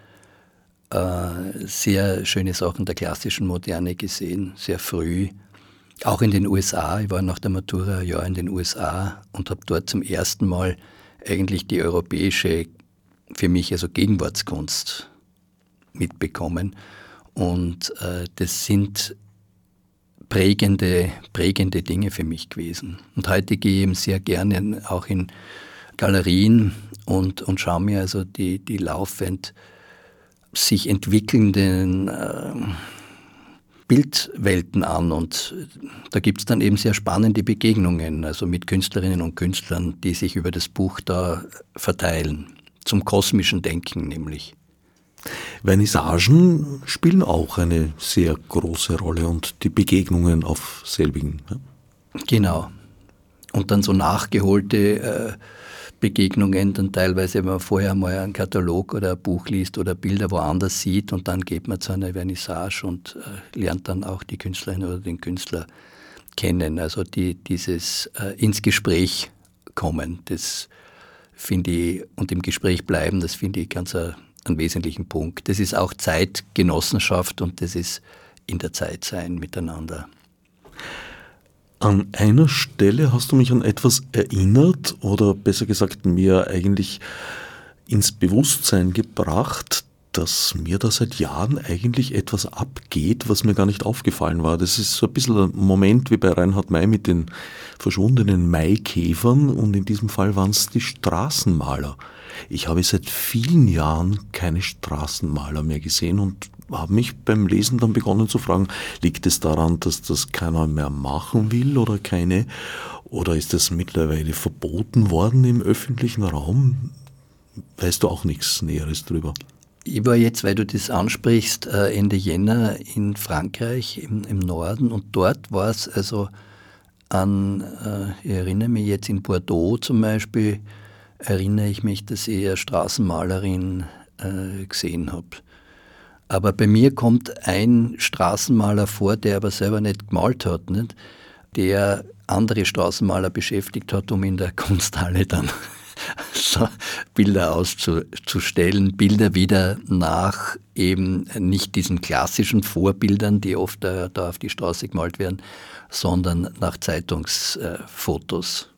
Äh, sehr schöne Sachen der klassischen Moderne gesehen, sehr früh. Auch in den USA. Ich war nach der Matura ein Jahr in den USA und habe dort zum ersten Mal eigentlich die europäische, für mich also Gegenwartskunst mitbekommen. Und äh, das sind prägende, prägende Dinge für mich gewesen. Und heute gehe ich eben sehr gerne auch in Galerien und, und schaue mir also die, die laufend sich entwickelnden äh, Bildwelten an und da gibt es dann eben sehr spannende Begegnungen, also mit Künstlerinnen und Künstlern, die sich über das Buch da verteilen, zum kosmischen Denken nämlich. Vernissagen spielen auch eine sehr große Rolle und die Begegnungen auf selbigen. Ja? Genau. Und dann so nachgeholte äh, Begegnungen, dann teilweise, wenn man vorher mal einen Katalog oder ein Buch liest oder Bilder woanders sieht und dann geht man zu einer Vernissage und äh, lernt dann auch die Künstlerin oder den Künstler kennen. Also die, dieses äh, ins Gespräch kommen, das finde ich, und im Gespräch bleiben, das finde ich ganz ein einen wesentlichen Punkt. Das ist auch Zeitgenossenschaft und das ist in der Zeit sein miteinander. An einer Stelle hast du mich an etwas erinnert oder besser gesagt mir eigentlich ins Bewusstsein gebracht, dass mir da seit Jahren eigentlich etwas abgeht, was mir gar nicht aufgefallen war. Das ist so ein bisschen ein Moment wie bei Reinhard May mit den verschwundenen Maikäfern und in diesem Fall waren es die Straßenmaler. Ich habe seit vielen Jahren keine Straßenmaler mehr gesehen und habe mich beim Lesen dann begonnen zu fragen, liegt es daran, dass das keiner mehr machen will oder keine? Oder ist das mittlerweile verboten worden im öffentlichen Raum? Weißt du auch nichts Näheres drüber? Ich war jetzt, weil du das ansprichst, äh, Ende Jänner in Frankreich im, im Norden und dort war es also an, äh, ich erinnere mich jetzt in Bordeaux zum Beispiel, erinnere ich mich, dass ich eine Straßenmalerin äh, gesehen habe. Aber bei mir kommt ein Straßenmaler vor, der aber selber nicht gemalt hat, nicht? der andere Straßenmaler beschäftigt hat, um in der Kunsthalle dann so Bilder auszustellen, Bilder wieder nach eben nicht diesen klassischen Vorbildern, die oft da, da auf die Straße gemalt werden, sondern nach Zeitungsfotos.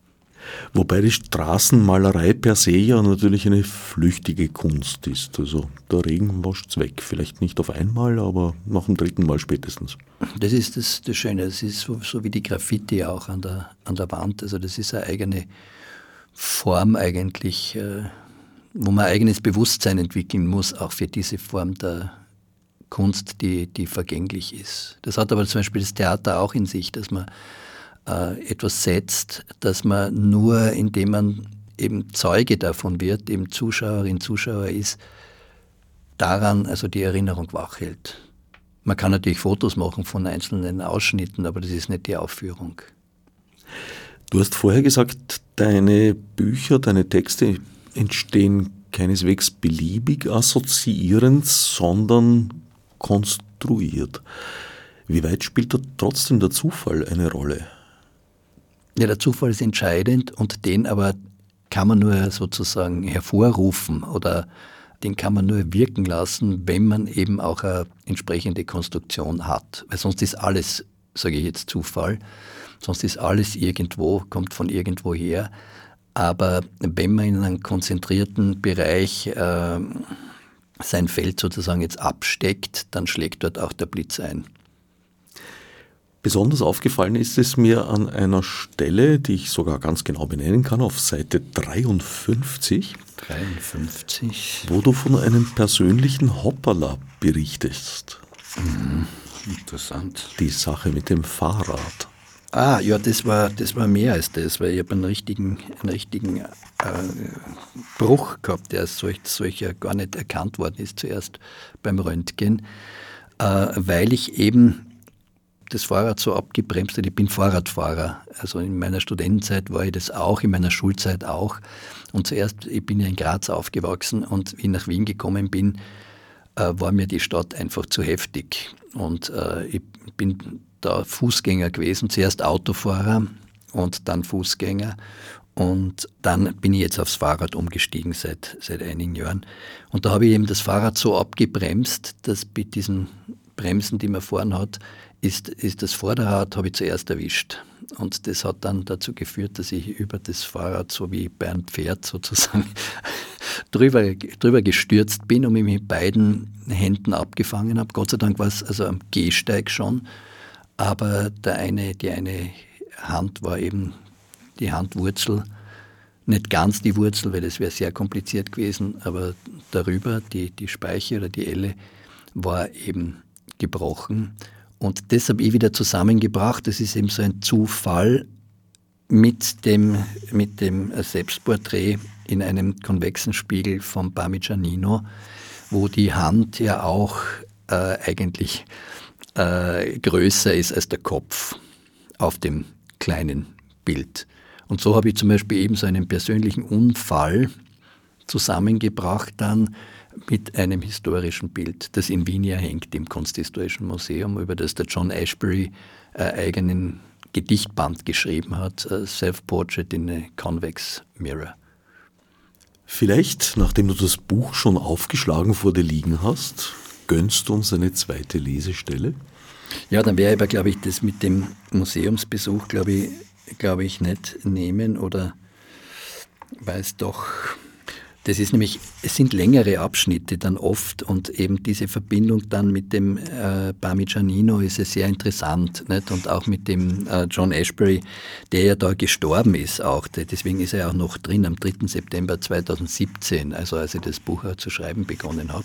Wobei die Straßenmalerei per se ja natürlich eine flüchtige Kunst ist. Also der Regen wascht's weg. Vielleicht nicht auf einmal, aber nach dem dritten Mal spätestens. Das ist das, das Schöne. Das ist so, so, wie die Graffiti auch an der, an der Wand. Also das ist eine eigene Form eigentlich, äh, wo man eigenes Bewusstsein entwickeln muss, auch für diese Form der Kunst, die, die vergänglich ist. Das hat aber zum Beispiel das Theater auch in sich, dass man äh, etwas setzt, dass man nur, indem man eben Zeuge davon wird, eben Zuschauerin, Zuschauer ist, daran also die Erinnerung wachhält. Man kann natürlich Fotos machen von einzelnen Ausschnitten, aber das ist nicht die Aufführung. Du hast vorher gesagt, deine Bücher, deine Texte entstehen keineswegs beliebig assoziierend, sondern konstruiert. Wie weit spielt da trotzdem der Zufall eine Rolle? Ja, der Zufall ist entscheidend und den aber kann man nur sozusagen hervorrufen oder den kann man nur wirken lassen, wenn man eben auch eine entsprechende Konstruktion hat. Weil sonst ist alles, sage ich jetzt, Zufall. Sonst ist alles irgendwo, kommt von irgendwo her. Aber wenn man in einem konzentrierten Bereich äh, sein Feld sozusagen jetzt absteckt, dann schlägt dort auch der Blitz ein. Besonders aufgefallen ist es mir an einer Stelle, die ich sogar ganz genau benennen kann, auf Seite 53. 53. Wo du von einem persönlichen Hoppala berichtest. Mhm, interessant. Die Sache mit dem Fahrrad. Ah, ja, das war, das war mehr als das, weil ich habe einen richtigen, einen richtigen äh, Bruch gehabt, der als solch, solcher gar nicht erkannt worden ist zuerst beim Röntgen, äh, weil ich eben das Fahrrad so abgebremst hat. Ich bin Fahrradfahrer. Also in meiner Studentenzeit war ich das auch, in meiner Schulzeit auch. Und zuerst, ich bin ja in Graz aufgewachsen und wie ich nach Wien gekommen bin, äh, war mir die Stadt einfach zu heftig. Und äh, ich bin da Fußgänger gewesen, zuerst Autofahrer und dann Fußgänger. Und dann bin ich jetzt aufs Fahrrad umgestiegen seit, seit einigen Jahren. Und da habe ich eben das Fahrrad so abgebremst, dass mit diesen Bremsen, die man vorn hat, ist, ist das Vorderrad, habe ich zuerst erwischt. Und das hat dann dazu geführt, dass ich über das Fahrrad, so wie bei einem Pferd sozusagen, drüber, drüber gestürzt bin und mich mit beiden Händen abgefangen habe. Gott sei Dank war es also am Gehsteig schon, aber der eine, die eine Hand war eben die Handwurzel, nicht ganz die Wurzel, weil das wäre sehr kompliziert gewesen, aber darüber, die, die Speiche oder die Elle, war eben gebrochen. Und das habe ich wieder zusammengebracht. Das ist eben so ein Zufall mit dem, mit dem Selbstporträt in einem konvexen Spiegel von Parmigianino, wo die Hand ja auch äh, eigentlich äh, größer ist als der Kopf auf dem kleinen Bild. Und so habe ich zum Beispiel eben so einen persönlichen Unfall zusammengebracht dann mit einem historischen Bild, das in Wien ja hängt, im Kunsthistorischen Museum, über das der John Ashbery äh, eigenen Gedichtband geschrieben hat, äh, Self-Portrait in a Convex Mirror. Vielleicht, nachdem du das Buch schon aufgeschlagen vor dir liegen hast, gönnst du uns eine zweite Lesestelle? Ja, dann wäre aber, glaube ich, das mit dem Museumsbesuch, glaube ich, glaube ich, nicht nehmen oder weil es doch das ist nämlich, es sind längere Abschnitte dann oft und eben diese Verbindung dann mit dem äh, Parmigianino ist ja sehr interessant nicht? und auch mit dem äh, John Ashbery, der ja da gestorben ist auch. Deswegen ist er auch noch drin am 3. September 2017, also als ich das Buch zu schreiben begonnen habe.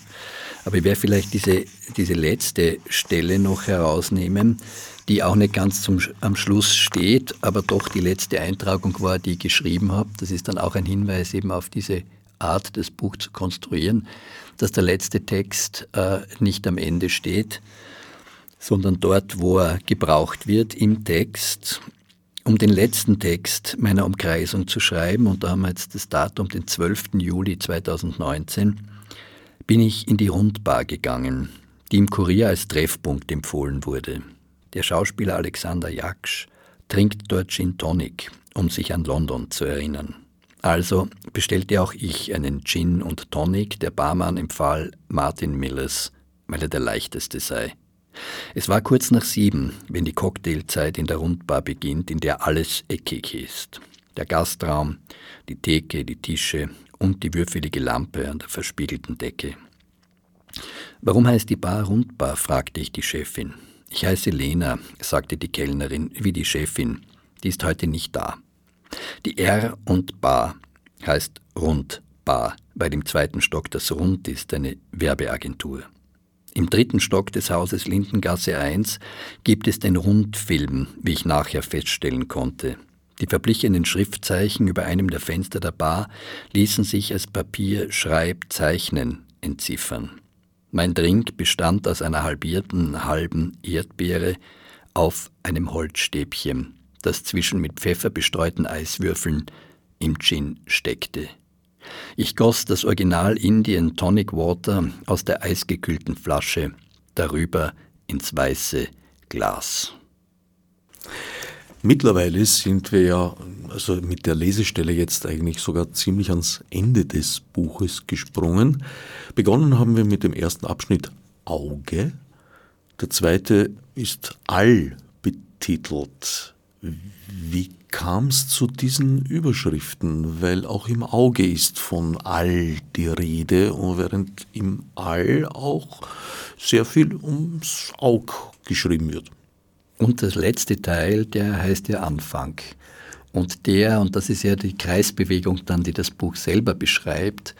Aber ich werde vielleicht diese, diese letzte Stelle noch herausnehmen, die auch nicht ganz zum, am Schluss steht, aber doch die letzte Eintragung war, die ich geschrieben habe. Das ist dann auch ein Hinweis eben auf diese Art, das Buch zu konstruieren, dass der letzte Text äh, nicht am Ende steht, sondern dort, wo er gebraucht wird im Text, um den letzten Text meiner Umkreisung zu schreiben, und da haben wir jetzt das Datum, den 12. Juli 2019, bin ich in die Rundbar gegangen, die im Kurier als Treffpunkt empfohlen wurde. Der Schauspieler Alexander Jaksch trinkt dort Gin Tonic, um sich an London zu erinnern. Also bestellte auch ich einen Gin und Tonic, der Barmann empfahl Martin Millers, weil er der leichteste sei. Es war kurz nach sieben, wenn die Cocktailzeit in der Rundbar beginnt, in der alles eckig ist. Der Gastraum, die Theke, die Tische und die würfelige Lampe an der verspiegelten Decke. Warum heißt die Bar Rundbar? fragte ich die Chefin. Ich heiße Lena, sagte die Kellnerin, wie die Chefin. Die ist heute nicht da. Die R und Bar heißt Rundbar, weil im zweiten Stock das Rund ist, eine Werbeagentur. Im dritten Stock des Hauses Lindengasse 1 gibt es den Rundfilm, wie ich nachher feststellen konnte. Die verblichenen Schriftzeichen über einem der Fenster der Bar ließen sich als Papier Schreibzeichnen entziffern. Mein Drink bestand aus einer halbierten halben Erdbeere auf einem Holzstäbchen, das zwischen mit Pfeffer bestreuten Eiswürfeln im Gin steckte. Ich goss das Original Indian Tonic Water aus der eisgekühlten Flasche darüber ins weiße Glas. Mittlerweile sind wir ja also mit der Lesestelle jetzt eigentlich sogar ziemlich ans Ende des Buches gesprungen. Begonnen haben wir mit dem ersten Abschnitt Auge. Der zweite ist All betitelt. Wie kam es zu diesen Überschriften? Weil auch im Auge ist von All die Rede, und während im All auch sehr viel ums Auge geschrieben wird. Und das letzte Teil, der heißt ja Anfang. Und der, und das ist ja die Kreisbewegung dann, die das Buch selber beschreibt,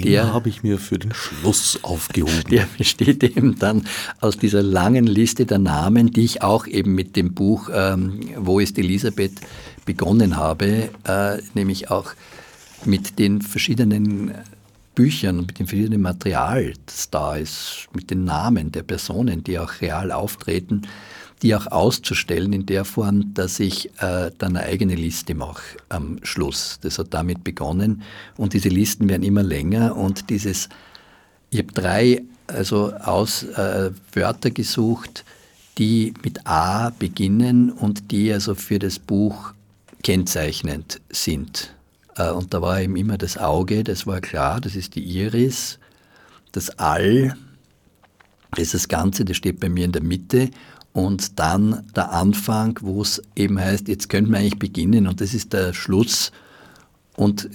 den habe ich mir für den Schluss aufgehoben. Der besteht eben dann aus dieser langen Liste der Namen, die ich auch eben mit dem Buch ähm, Wo ist Elisabeth begonnen habe, äh, nämlich auch mit den verschiedenen Büchern und mit dem verschiedenen Material, das da ist, mit den Namen der Personen, die auch real auftreten, die auch auszustellen in der Form, dass ich äh, dann eine eigene Liste mache am Schluss. Das hat damit begonnen und diese Listen werden immer länger und dieses, ich habe drei also aus äh, Wörter gesucht, die mit A beginnen und die also für das Buch kennzeichnend sind. Äh, und da war eben immer das Auge, das war klar, das ist die Iris, das All, das ist das Ganze, das steht bei mir in der Mitte und dann der Anfang, wo es eben heißt, jetzt könnten wir eigentlich beginnen und das ist der Schluss und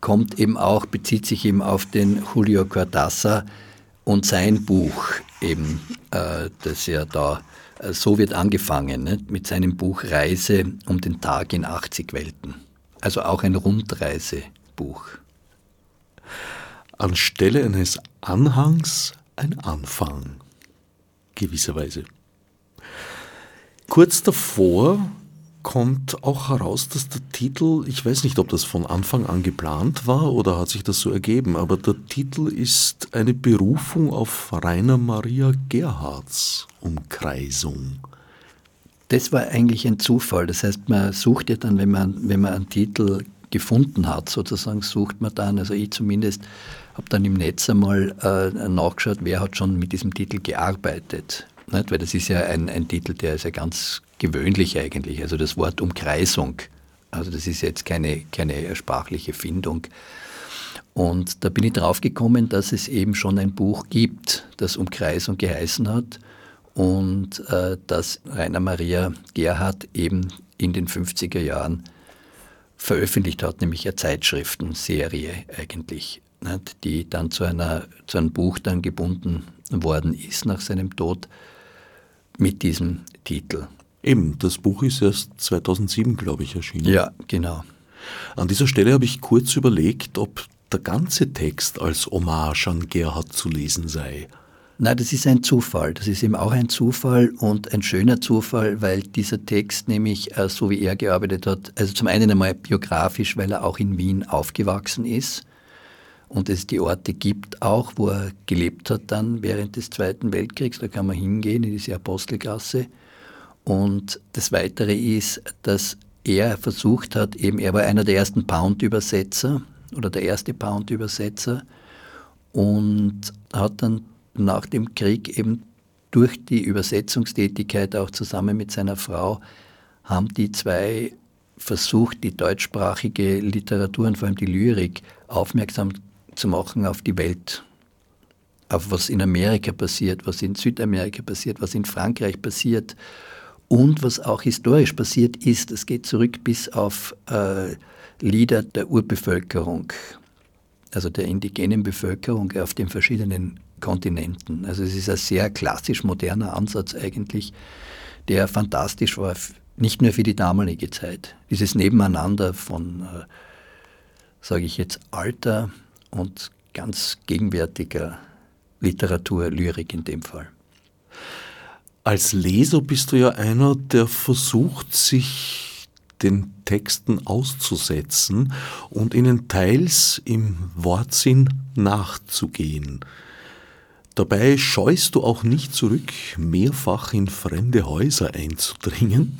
kommt eben auch, bezieht sich eben auf den Julio Cortázar und sein Buch eben, äh, das ja da, äh, so wird angefangen, ne, mit seinem Buch Reise um den Tag in 80 Welten. Also auch ein Rundreisebuch. Anstelle eines Anhangs ein Anfang, gewisserweise. Kurz davor kommt auch heraus, dass der Titel, ich weiß nicht, ob das von Anfang an geplant war oder hat sich das so ergeben, aber der Titel ist eine Berufung auf Rainer Maria Gerhards Umkreisung. Das war eigentlich ein Zufall. Das heißt, man sucht ja dann, wenn man, wenn man einen Titel gefunden hat, sozusagen, sucht man dann, also ich zumindest, habe dann im Netz einmal äh, nachgeschaut, wer hat schon mit diesem Titel gearbeitet. Nicht? Weil das ist ja ein, ein Titel, der ist ja ganz gewöhnlich eigentlich. Also das Wort Umkreisung. Also das ist jetzt keine, keine sprachliche Findung. Und da bin ich drauf gekommen, dass es eben schon ein Buch gibt, das Umkreisung geheißen hat und äh, das Rainer Maria Gerhard eben in den 50er Jahren veröffentlicht hat, nämlich eine Zeitschriftenserie eigentlich, nicht? die dann zu, einer, zu einem Buch dann gebunden worden ist nach seinem Tod mit diesem Titel. Eben, das Buch ist erst 2007, glaube ich, erschienen. Ja, genau. An dieser Stelle habe ich kurz überlegt, ob der ganze Text als Hommage an Gerhard zu lesen sei. Nein, das ist ein Zufall. Das ist eben auch ein Zufall und ein schöner Zufall, weil dieser Text nämlich, äh, so wie er gearbeitet hat, also zum einen einmal biografisch, weil er auch in Wien aufgewachsen ist und es die Orte gibt auch, wo er gelebt hat dann während des Zweiten Weltkriegs. Da kann man hingehen in diese Apostelgasse. Und das Weitere ist, dass er versucht hat, eben er war einer der ersten Pound-Übersetzer oder der erste Pound-Übersetzer und hat dann nach dem Krieg eben durch die Übersetzungstätigkeit auch zusammen mit seiner Frau haben die zwei versucht, die deutschsprachige Literatur und vor allem die Lyrik aufmerksam zu machen auf die Welt, auf was in Amerika passiert, was in Südamerika passiert, was in Frankreich passiert. und was auch historisch passiert ist, es geht zurück bis auf äh, Lieder der Urbevölkerung, also der indigenen Bevölkerung auf den verschiedenen Kontinenten. Also es ist ein sehr klassisch moderner Ansatz eigentlich, der fantastisch war, nicht nur für die damalige Zeit. Dieses Nebeneinander von, äh, sage ich jetzt, alter und ganz gegenwärtiger Literatur, Lyrik in dem Fall. Als Leser bist du ja einer, der versucht, sich den Texten auszusetzen und ihnen teils im Wortsinn nachzugehen. Dabei scheust du auch nicht zurück, mehrfach in fremde Häuser einzudringen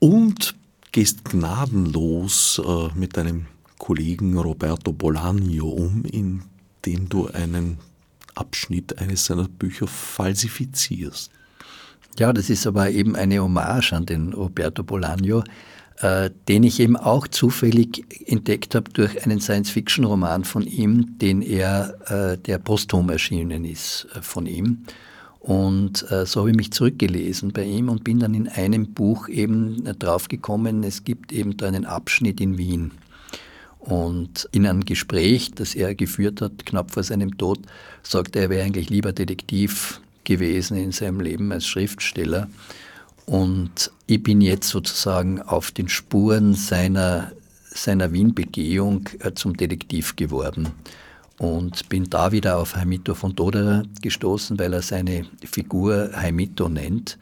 und gehst gnadenlos äh, mit deinem Kollegen Roberto Bolaño um, indem du einen Abschnitt eines seiner Bücher falsifizierst. Ja, das ist aber eben eine Hommage an den Roberto Bolaño, äh, den ich eben auch zufällig entdeckt habe durch einen Science-Fiction-Roman von ihm, den er, äh, der posthum erschienen ist äh, von ihm. Und äh, so habe ich mich zurückgelesen bei ihm und bin dann in einem Buch eben draufgekommen, es gibt eben da einen Abschnitt in Wien. Und in einem Gespräch, das er geführt hat, knapp vor seinem Tod, sagte er, er wäre eigentlich lieber Detektiv gewesen in seinem Leben als Schriftsteller. Und ich bin jetzt sozusagen auf den Spuren seiner, seiner Wien-Begehung äh, zum Detektiv geworden und bin da wieder auf Heimito von Doderer gestoßen, weil er seine Figur Heimito nennt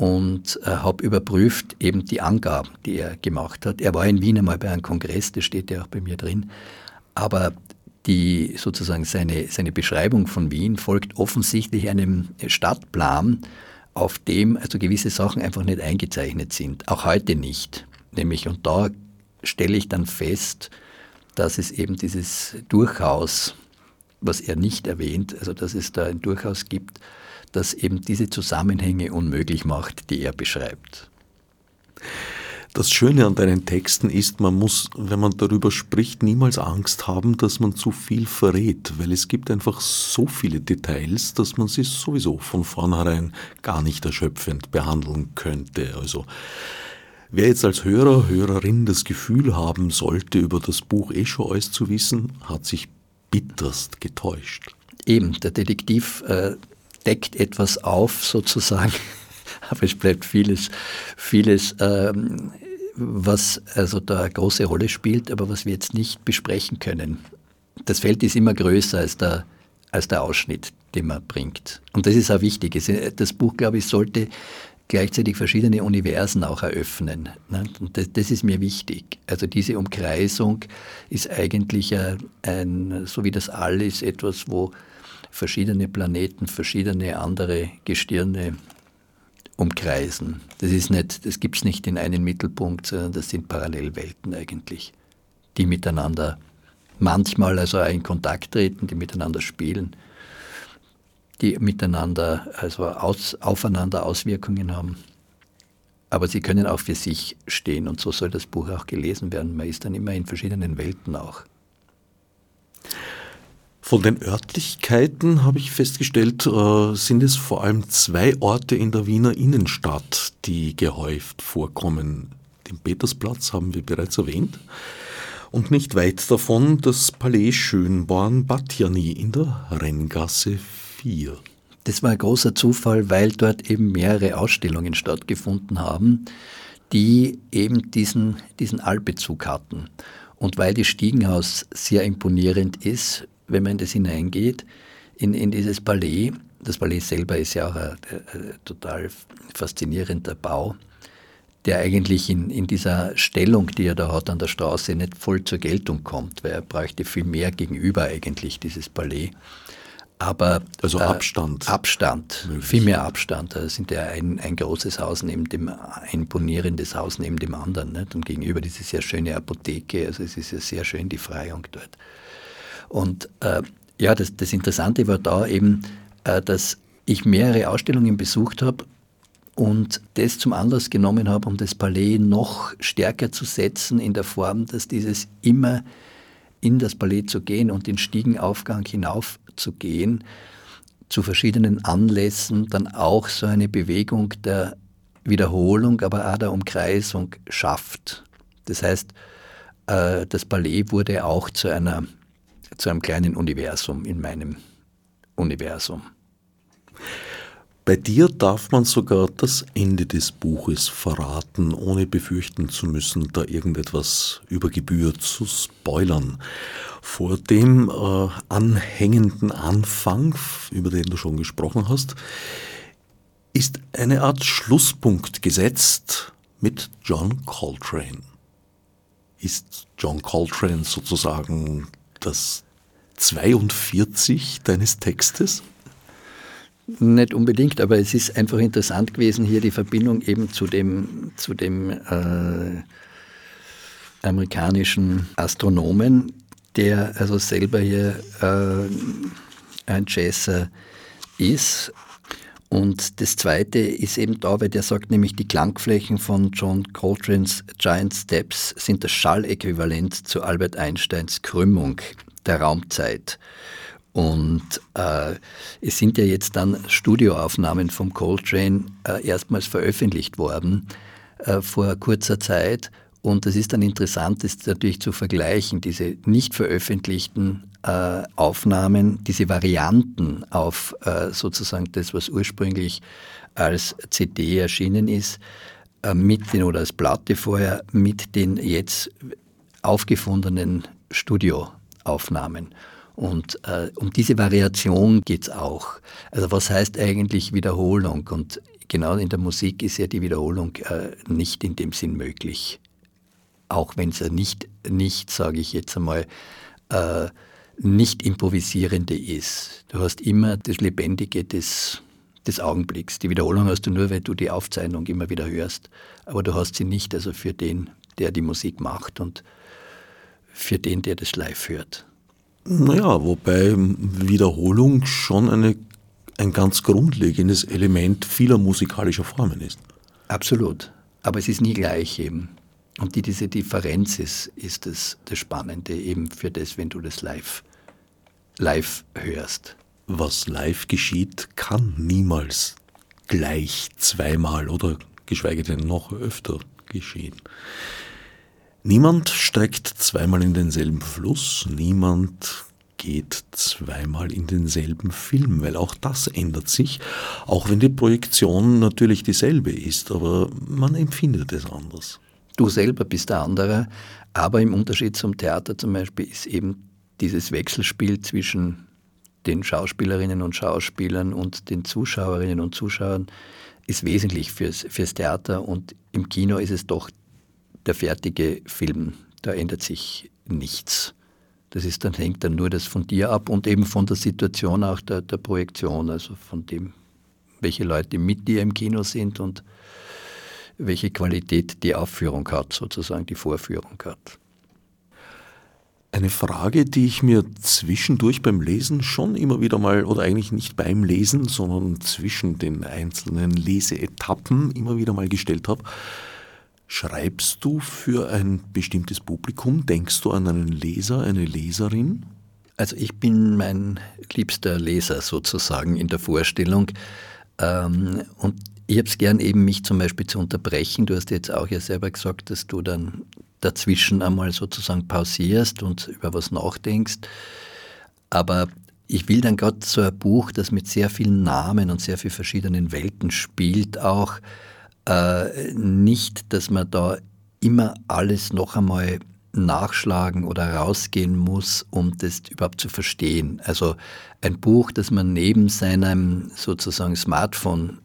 und äh, habe überprüft eben die Angaben, die er gemacht hat. Er war in Wien einmal bei einem Kongress, das steht ja auch bei mir drin, aber die sozusagen seine, seine Beschreibung von Wien folgt offensichtlich einem Stadtplan, auf dem also gewisse Sachen einfach nicht eingezeichnet sind, auch heute nicht. Nämlich, und da stelle ich dann fest, dass es eben dieses Durchhaus, was er nicht erwähnt, also dass es da ein Durchhaus gibt, das eben diese Zusammenhänge unmöglich macht, die er beschreibt. Das Schöne an deinen Texten ist, man muss, wenn man darüber spricht, niemals Angst haben, dass man zu viel verrät, weil es gibt einfach so viele Details, dass man sie sowieso von vornherein gar nicht erschöpfend behandeln könnte. Also wer jetzt als Hörer, Hörerin das Gefühl haben sollte, über das Buch eh schon alles zu wissen, hat sich bitterst getäuscht. Eben, der Detektiv äh, deckt etwas auf sozusagen, aber es bleibt vieles, vieles, ähm, was also da eine große Rolle spielt, aber was wir jetzt nicht besprechen können. Das Feld ist immer größer als der, als der Ausschnitt, den man bringt. Und das ist auch wichtig. Das Buch, glaube ich, sollte gleichzeitig verschiedene Universen auch eröffnen. Ne? Und das, das, ist mir wichtig. Also diese Umkreisung ist eigentlich ein, so wie das All ist, etwas, wo verschiedene Planeten, verschiedene andere Gestirne umkreisen. Das ist nicht, das gibt es nicht in einem Mittelpunkt, sondern das sind Parallelwelten eigentlich, die miteinander manchmal also in Kontakt treten, die miteinander spielen, die miteinander also aus, aufeinander Auswirkungen haben. Aber sie können auch für sich stehen und so soll das Buch auch gelesen werden. Man ist dann immer in verschiedenen Welten auch. Von den Örtlichkeiten habe ich festgestellt, äh, sind es vor allem zwei Orte in der Wiener Innenstadt, die gehäuft vorkommen. Den Petersplatz haben wir bereits erwähnt und nicht weit davon das Palais Schönborn Batjani in der Renngasse 4. Das war ein großer Zufall, weil dort eben mehrere Ausstellungen stattgefunden haben, die eben diesen, diesen Allbezug hatten. Und weil das Stiegenhaus sehr imponierend ist, wenn man in das hineingeht, in, in dieses Palais. Das Palais selber ist ja auch ein, ein total faszinierender Bau, der eigentlich in, in dieser Stellung, die er da hat an der Straße, nicht voll zur Geltung kommt, weil er bräuchte viel mehr gegenüber eigentlich, dieses Palais. Aber also äh, Abstand. Abstand, möglich. viel mehr Abstand. Da sind ja ein, ein großes Haus neben dem, ein imponierendes Haus neben dem anderen. Nicht? Und gegenüber diese sehr schöne Apotheke. Also es ist ja sehr schön die Freiung dort. Und äh, ja, das, das, Interessante war da eben, äh, dass ich mehrere Ausstellungen besucht habe und das zum Anlass genommen habe, um das Palais noch stärker zu setzen in der Form, dass dieses immer in das Palais zu gehen und den Stiegenaufgang hinauf zu gehen, zu verschiedenen Anlässen dann auch so eine Bewegung der Wiederholung, aber auch der Umkreisung schafft. Das heißt, äh, das Ballet wurde auch zu, einer, zu einem kleinen Universum in meinem Universum. Bei dir darf man sogar das Ende des Buches verraten, ohne befürchten zu müssen, da irgendetwas über Gebühr zu spoilern. Vor dem äh, anhängenden Anfang, über den du schon gesprochen hast, ist eine Art Schlusspunkt gesetzt mit John Coltrane. Ist John Coltrane sozusagen das 42 deines Textes? Nicht unbedingt, aber es ist einfach interessant gewesen, hier die Verbindung eben zu dem, zu dem äh, amerikanischen Astronomen, der also selber hier äh, ein Jazzer ist. Und das Zweite ist eben da, weil der sagt nämlich, die Klangflächen von John Coltrane's Giant Steps sind das Schalläquivalent zu Albert Einsteins Krümmung der Raumzeit. Und äh, es sind ja jetzt dann Studioaufnahmen vom Coltrane äh, erstmals veröffentlicht worden äh, vor kurzer Zeit. Und es ist dann interessant, das natürlich zu vergleichen, diese nicht veröffentlichten äh, Aufnahmen, diese Varianten auf äh, sozusagen das, was ursprünglich als CD erschienen ist, äh, mit den oder als Platte vorher, mit den jetzt aufgefundenen Studioaufnahmen. Und äh, um diese Variation geht es auch. Also was heißt eigentlich Wiederholung? Und genau in der Musik ist ja die Wiederholung äh, nicht in dem Sinn möglich. Auch wenn es ja nicht, nicht sage ich jetzt einmal, äh, nicht improvisierende ist. Du hast immer das Lebendige des, des Augenblicks. Die Wiederholung hast du nur, wenn du die Aufzeichnung immer wieder hörst. Aber du hast sie nicht also für den, der die Musik macht und für den, der das live hört. Naja, wobei Wiederholung schon eine, ein ganz grundlegendes Element vieler musikalischer Formen ist. Absolut. Aber es ist nie gleich eben. Und die, diese Differenz ist, ist das, das Spannende eben für das, wenn du das live, live hörst. Was live geschieht, kann niemals gleich zweimal oder geschweige denn noch öfter geschehen. Niemand steigt zweimal in denselben Fluss, niemand geht zweimal in denselben Film, weil auch das ändert sich, auch wenn die Projektion natürlich dieselbe ist, aber man empfindet es anders. Du selber bist der andere, aber im Unterschied zum Theater zum Beispiel ist eben dieses Wechselspiel zwischen den Schauspielerinnen und Schauspielern und den Zuschauerinnen und Zuschauern ist wesentlich fürs, fürs Theater und im Kino ist es doch der fertige Film. Da ändert sich nichts. Das ist dann, hängt dann nur das von dir ab und eben von der Situation auch der, der Projektion, also von dem, welche Leute mit dir im Kino sind und welche Qualität die Aufführung hat, sozusagen die Vorführung hat. Eine Frage, die ich mir zwischendurch beim Lesen schon immer wieder mal, oder eigentlich nicht beim Lesen, sondern zwischen den einzelnen Leseetappen immer wieder mal gestellt habe, Schreibst du für ein bestimmtes Publikum? Denkst du an einen Leser, eine Leserin? Also ich bin mein liebster Leser sozusagen in der Vorstellung. Ähm, und ich habe es gern eben, mich zum Beispiel zu unterbrechen. Du hast jetzt auch ja selber gesagt, dass du dann dazwischen einmal sozusagen pausierst und über was nachdenkst. Aber ich will dann gerade so ein Buch, das mit sehr vielen Namen und sehr vielen verschiedenen Welten spielt, auch äh, nicht, dass man da immer alles noch einmal nachschlagen oder rausgehen muss, um das überhaupt zu verstehen. Also ein Buch, das man neben seinem sozusagen Smartphone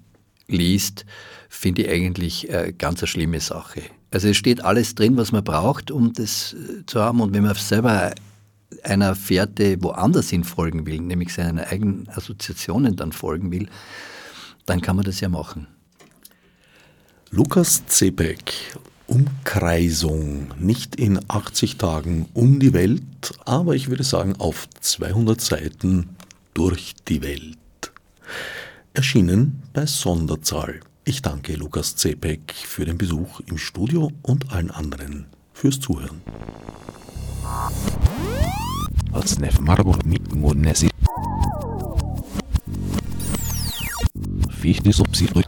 liest, finde ich eigentlich äh, ganz eine schlimme Sache. Also es steht alles drin, was man braucht, um das äh, zu haben. Und wenn man selber einer Fährte woanders hin folgen will, nämlich seinen eigenen Assoziationen dann folgen will, dann kann man das ja machen. Lukas Zepek, Umkreisung, nicht in 80 Tagen um die Welt, aber ich würde sagen auf 200 Seiten durch die Welt. Erschienen bei Sonderzahl. Ich danke Lukas Zepek für den Besuch im Studio und allen anderen fürs Zuhören. Als Nef Marburg mit Monesi. Wichtig, ob sie durch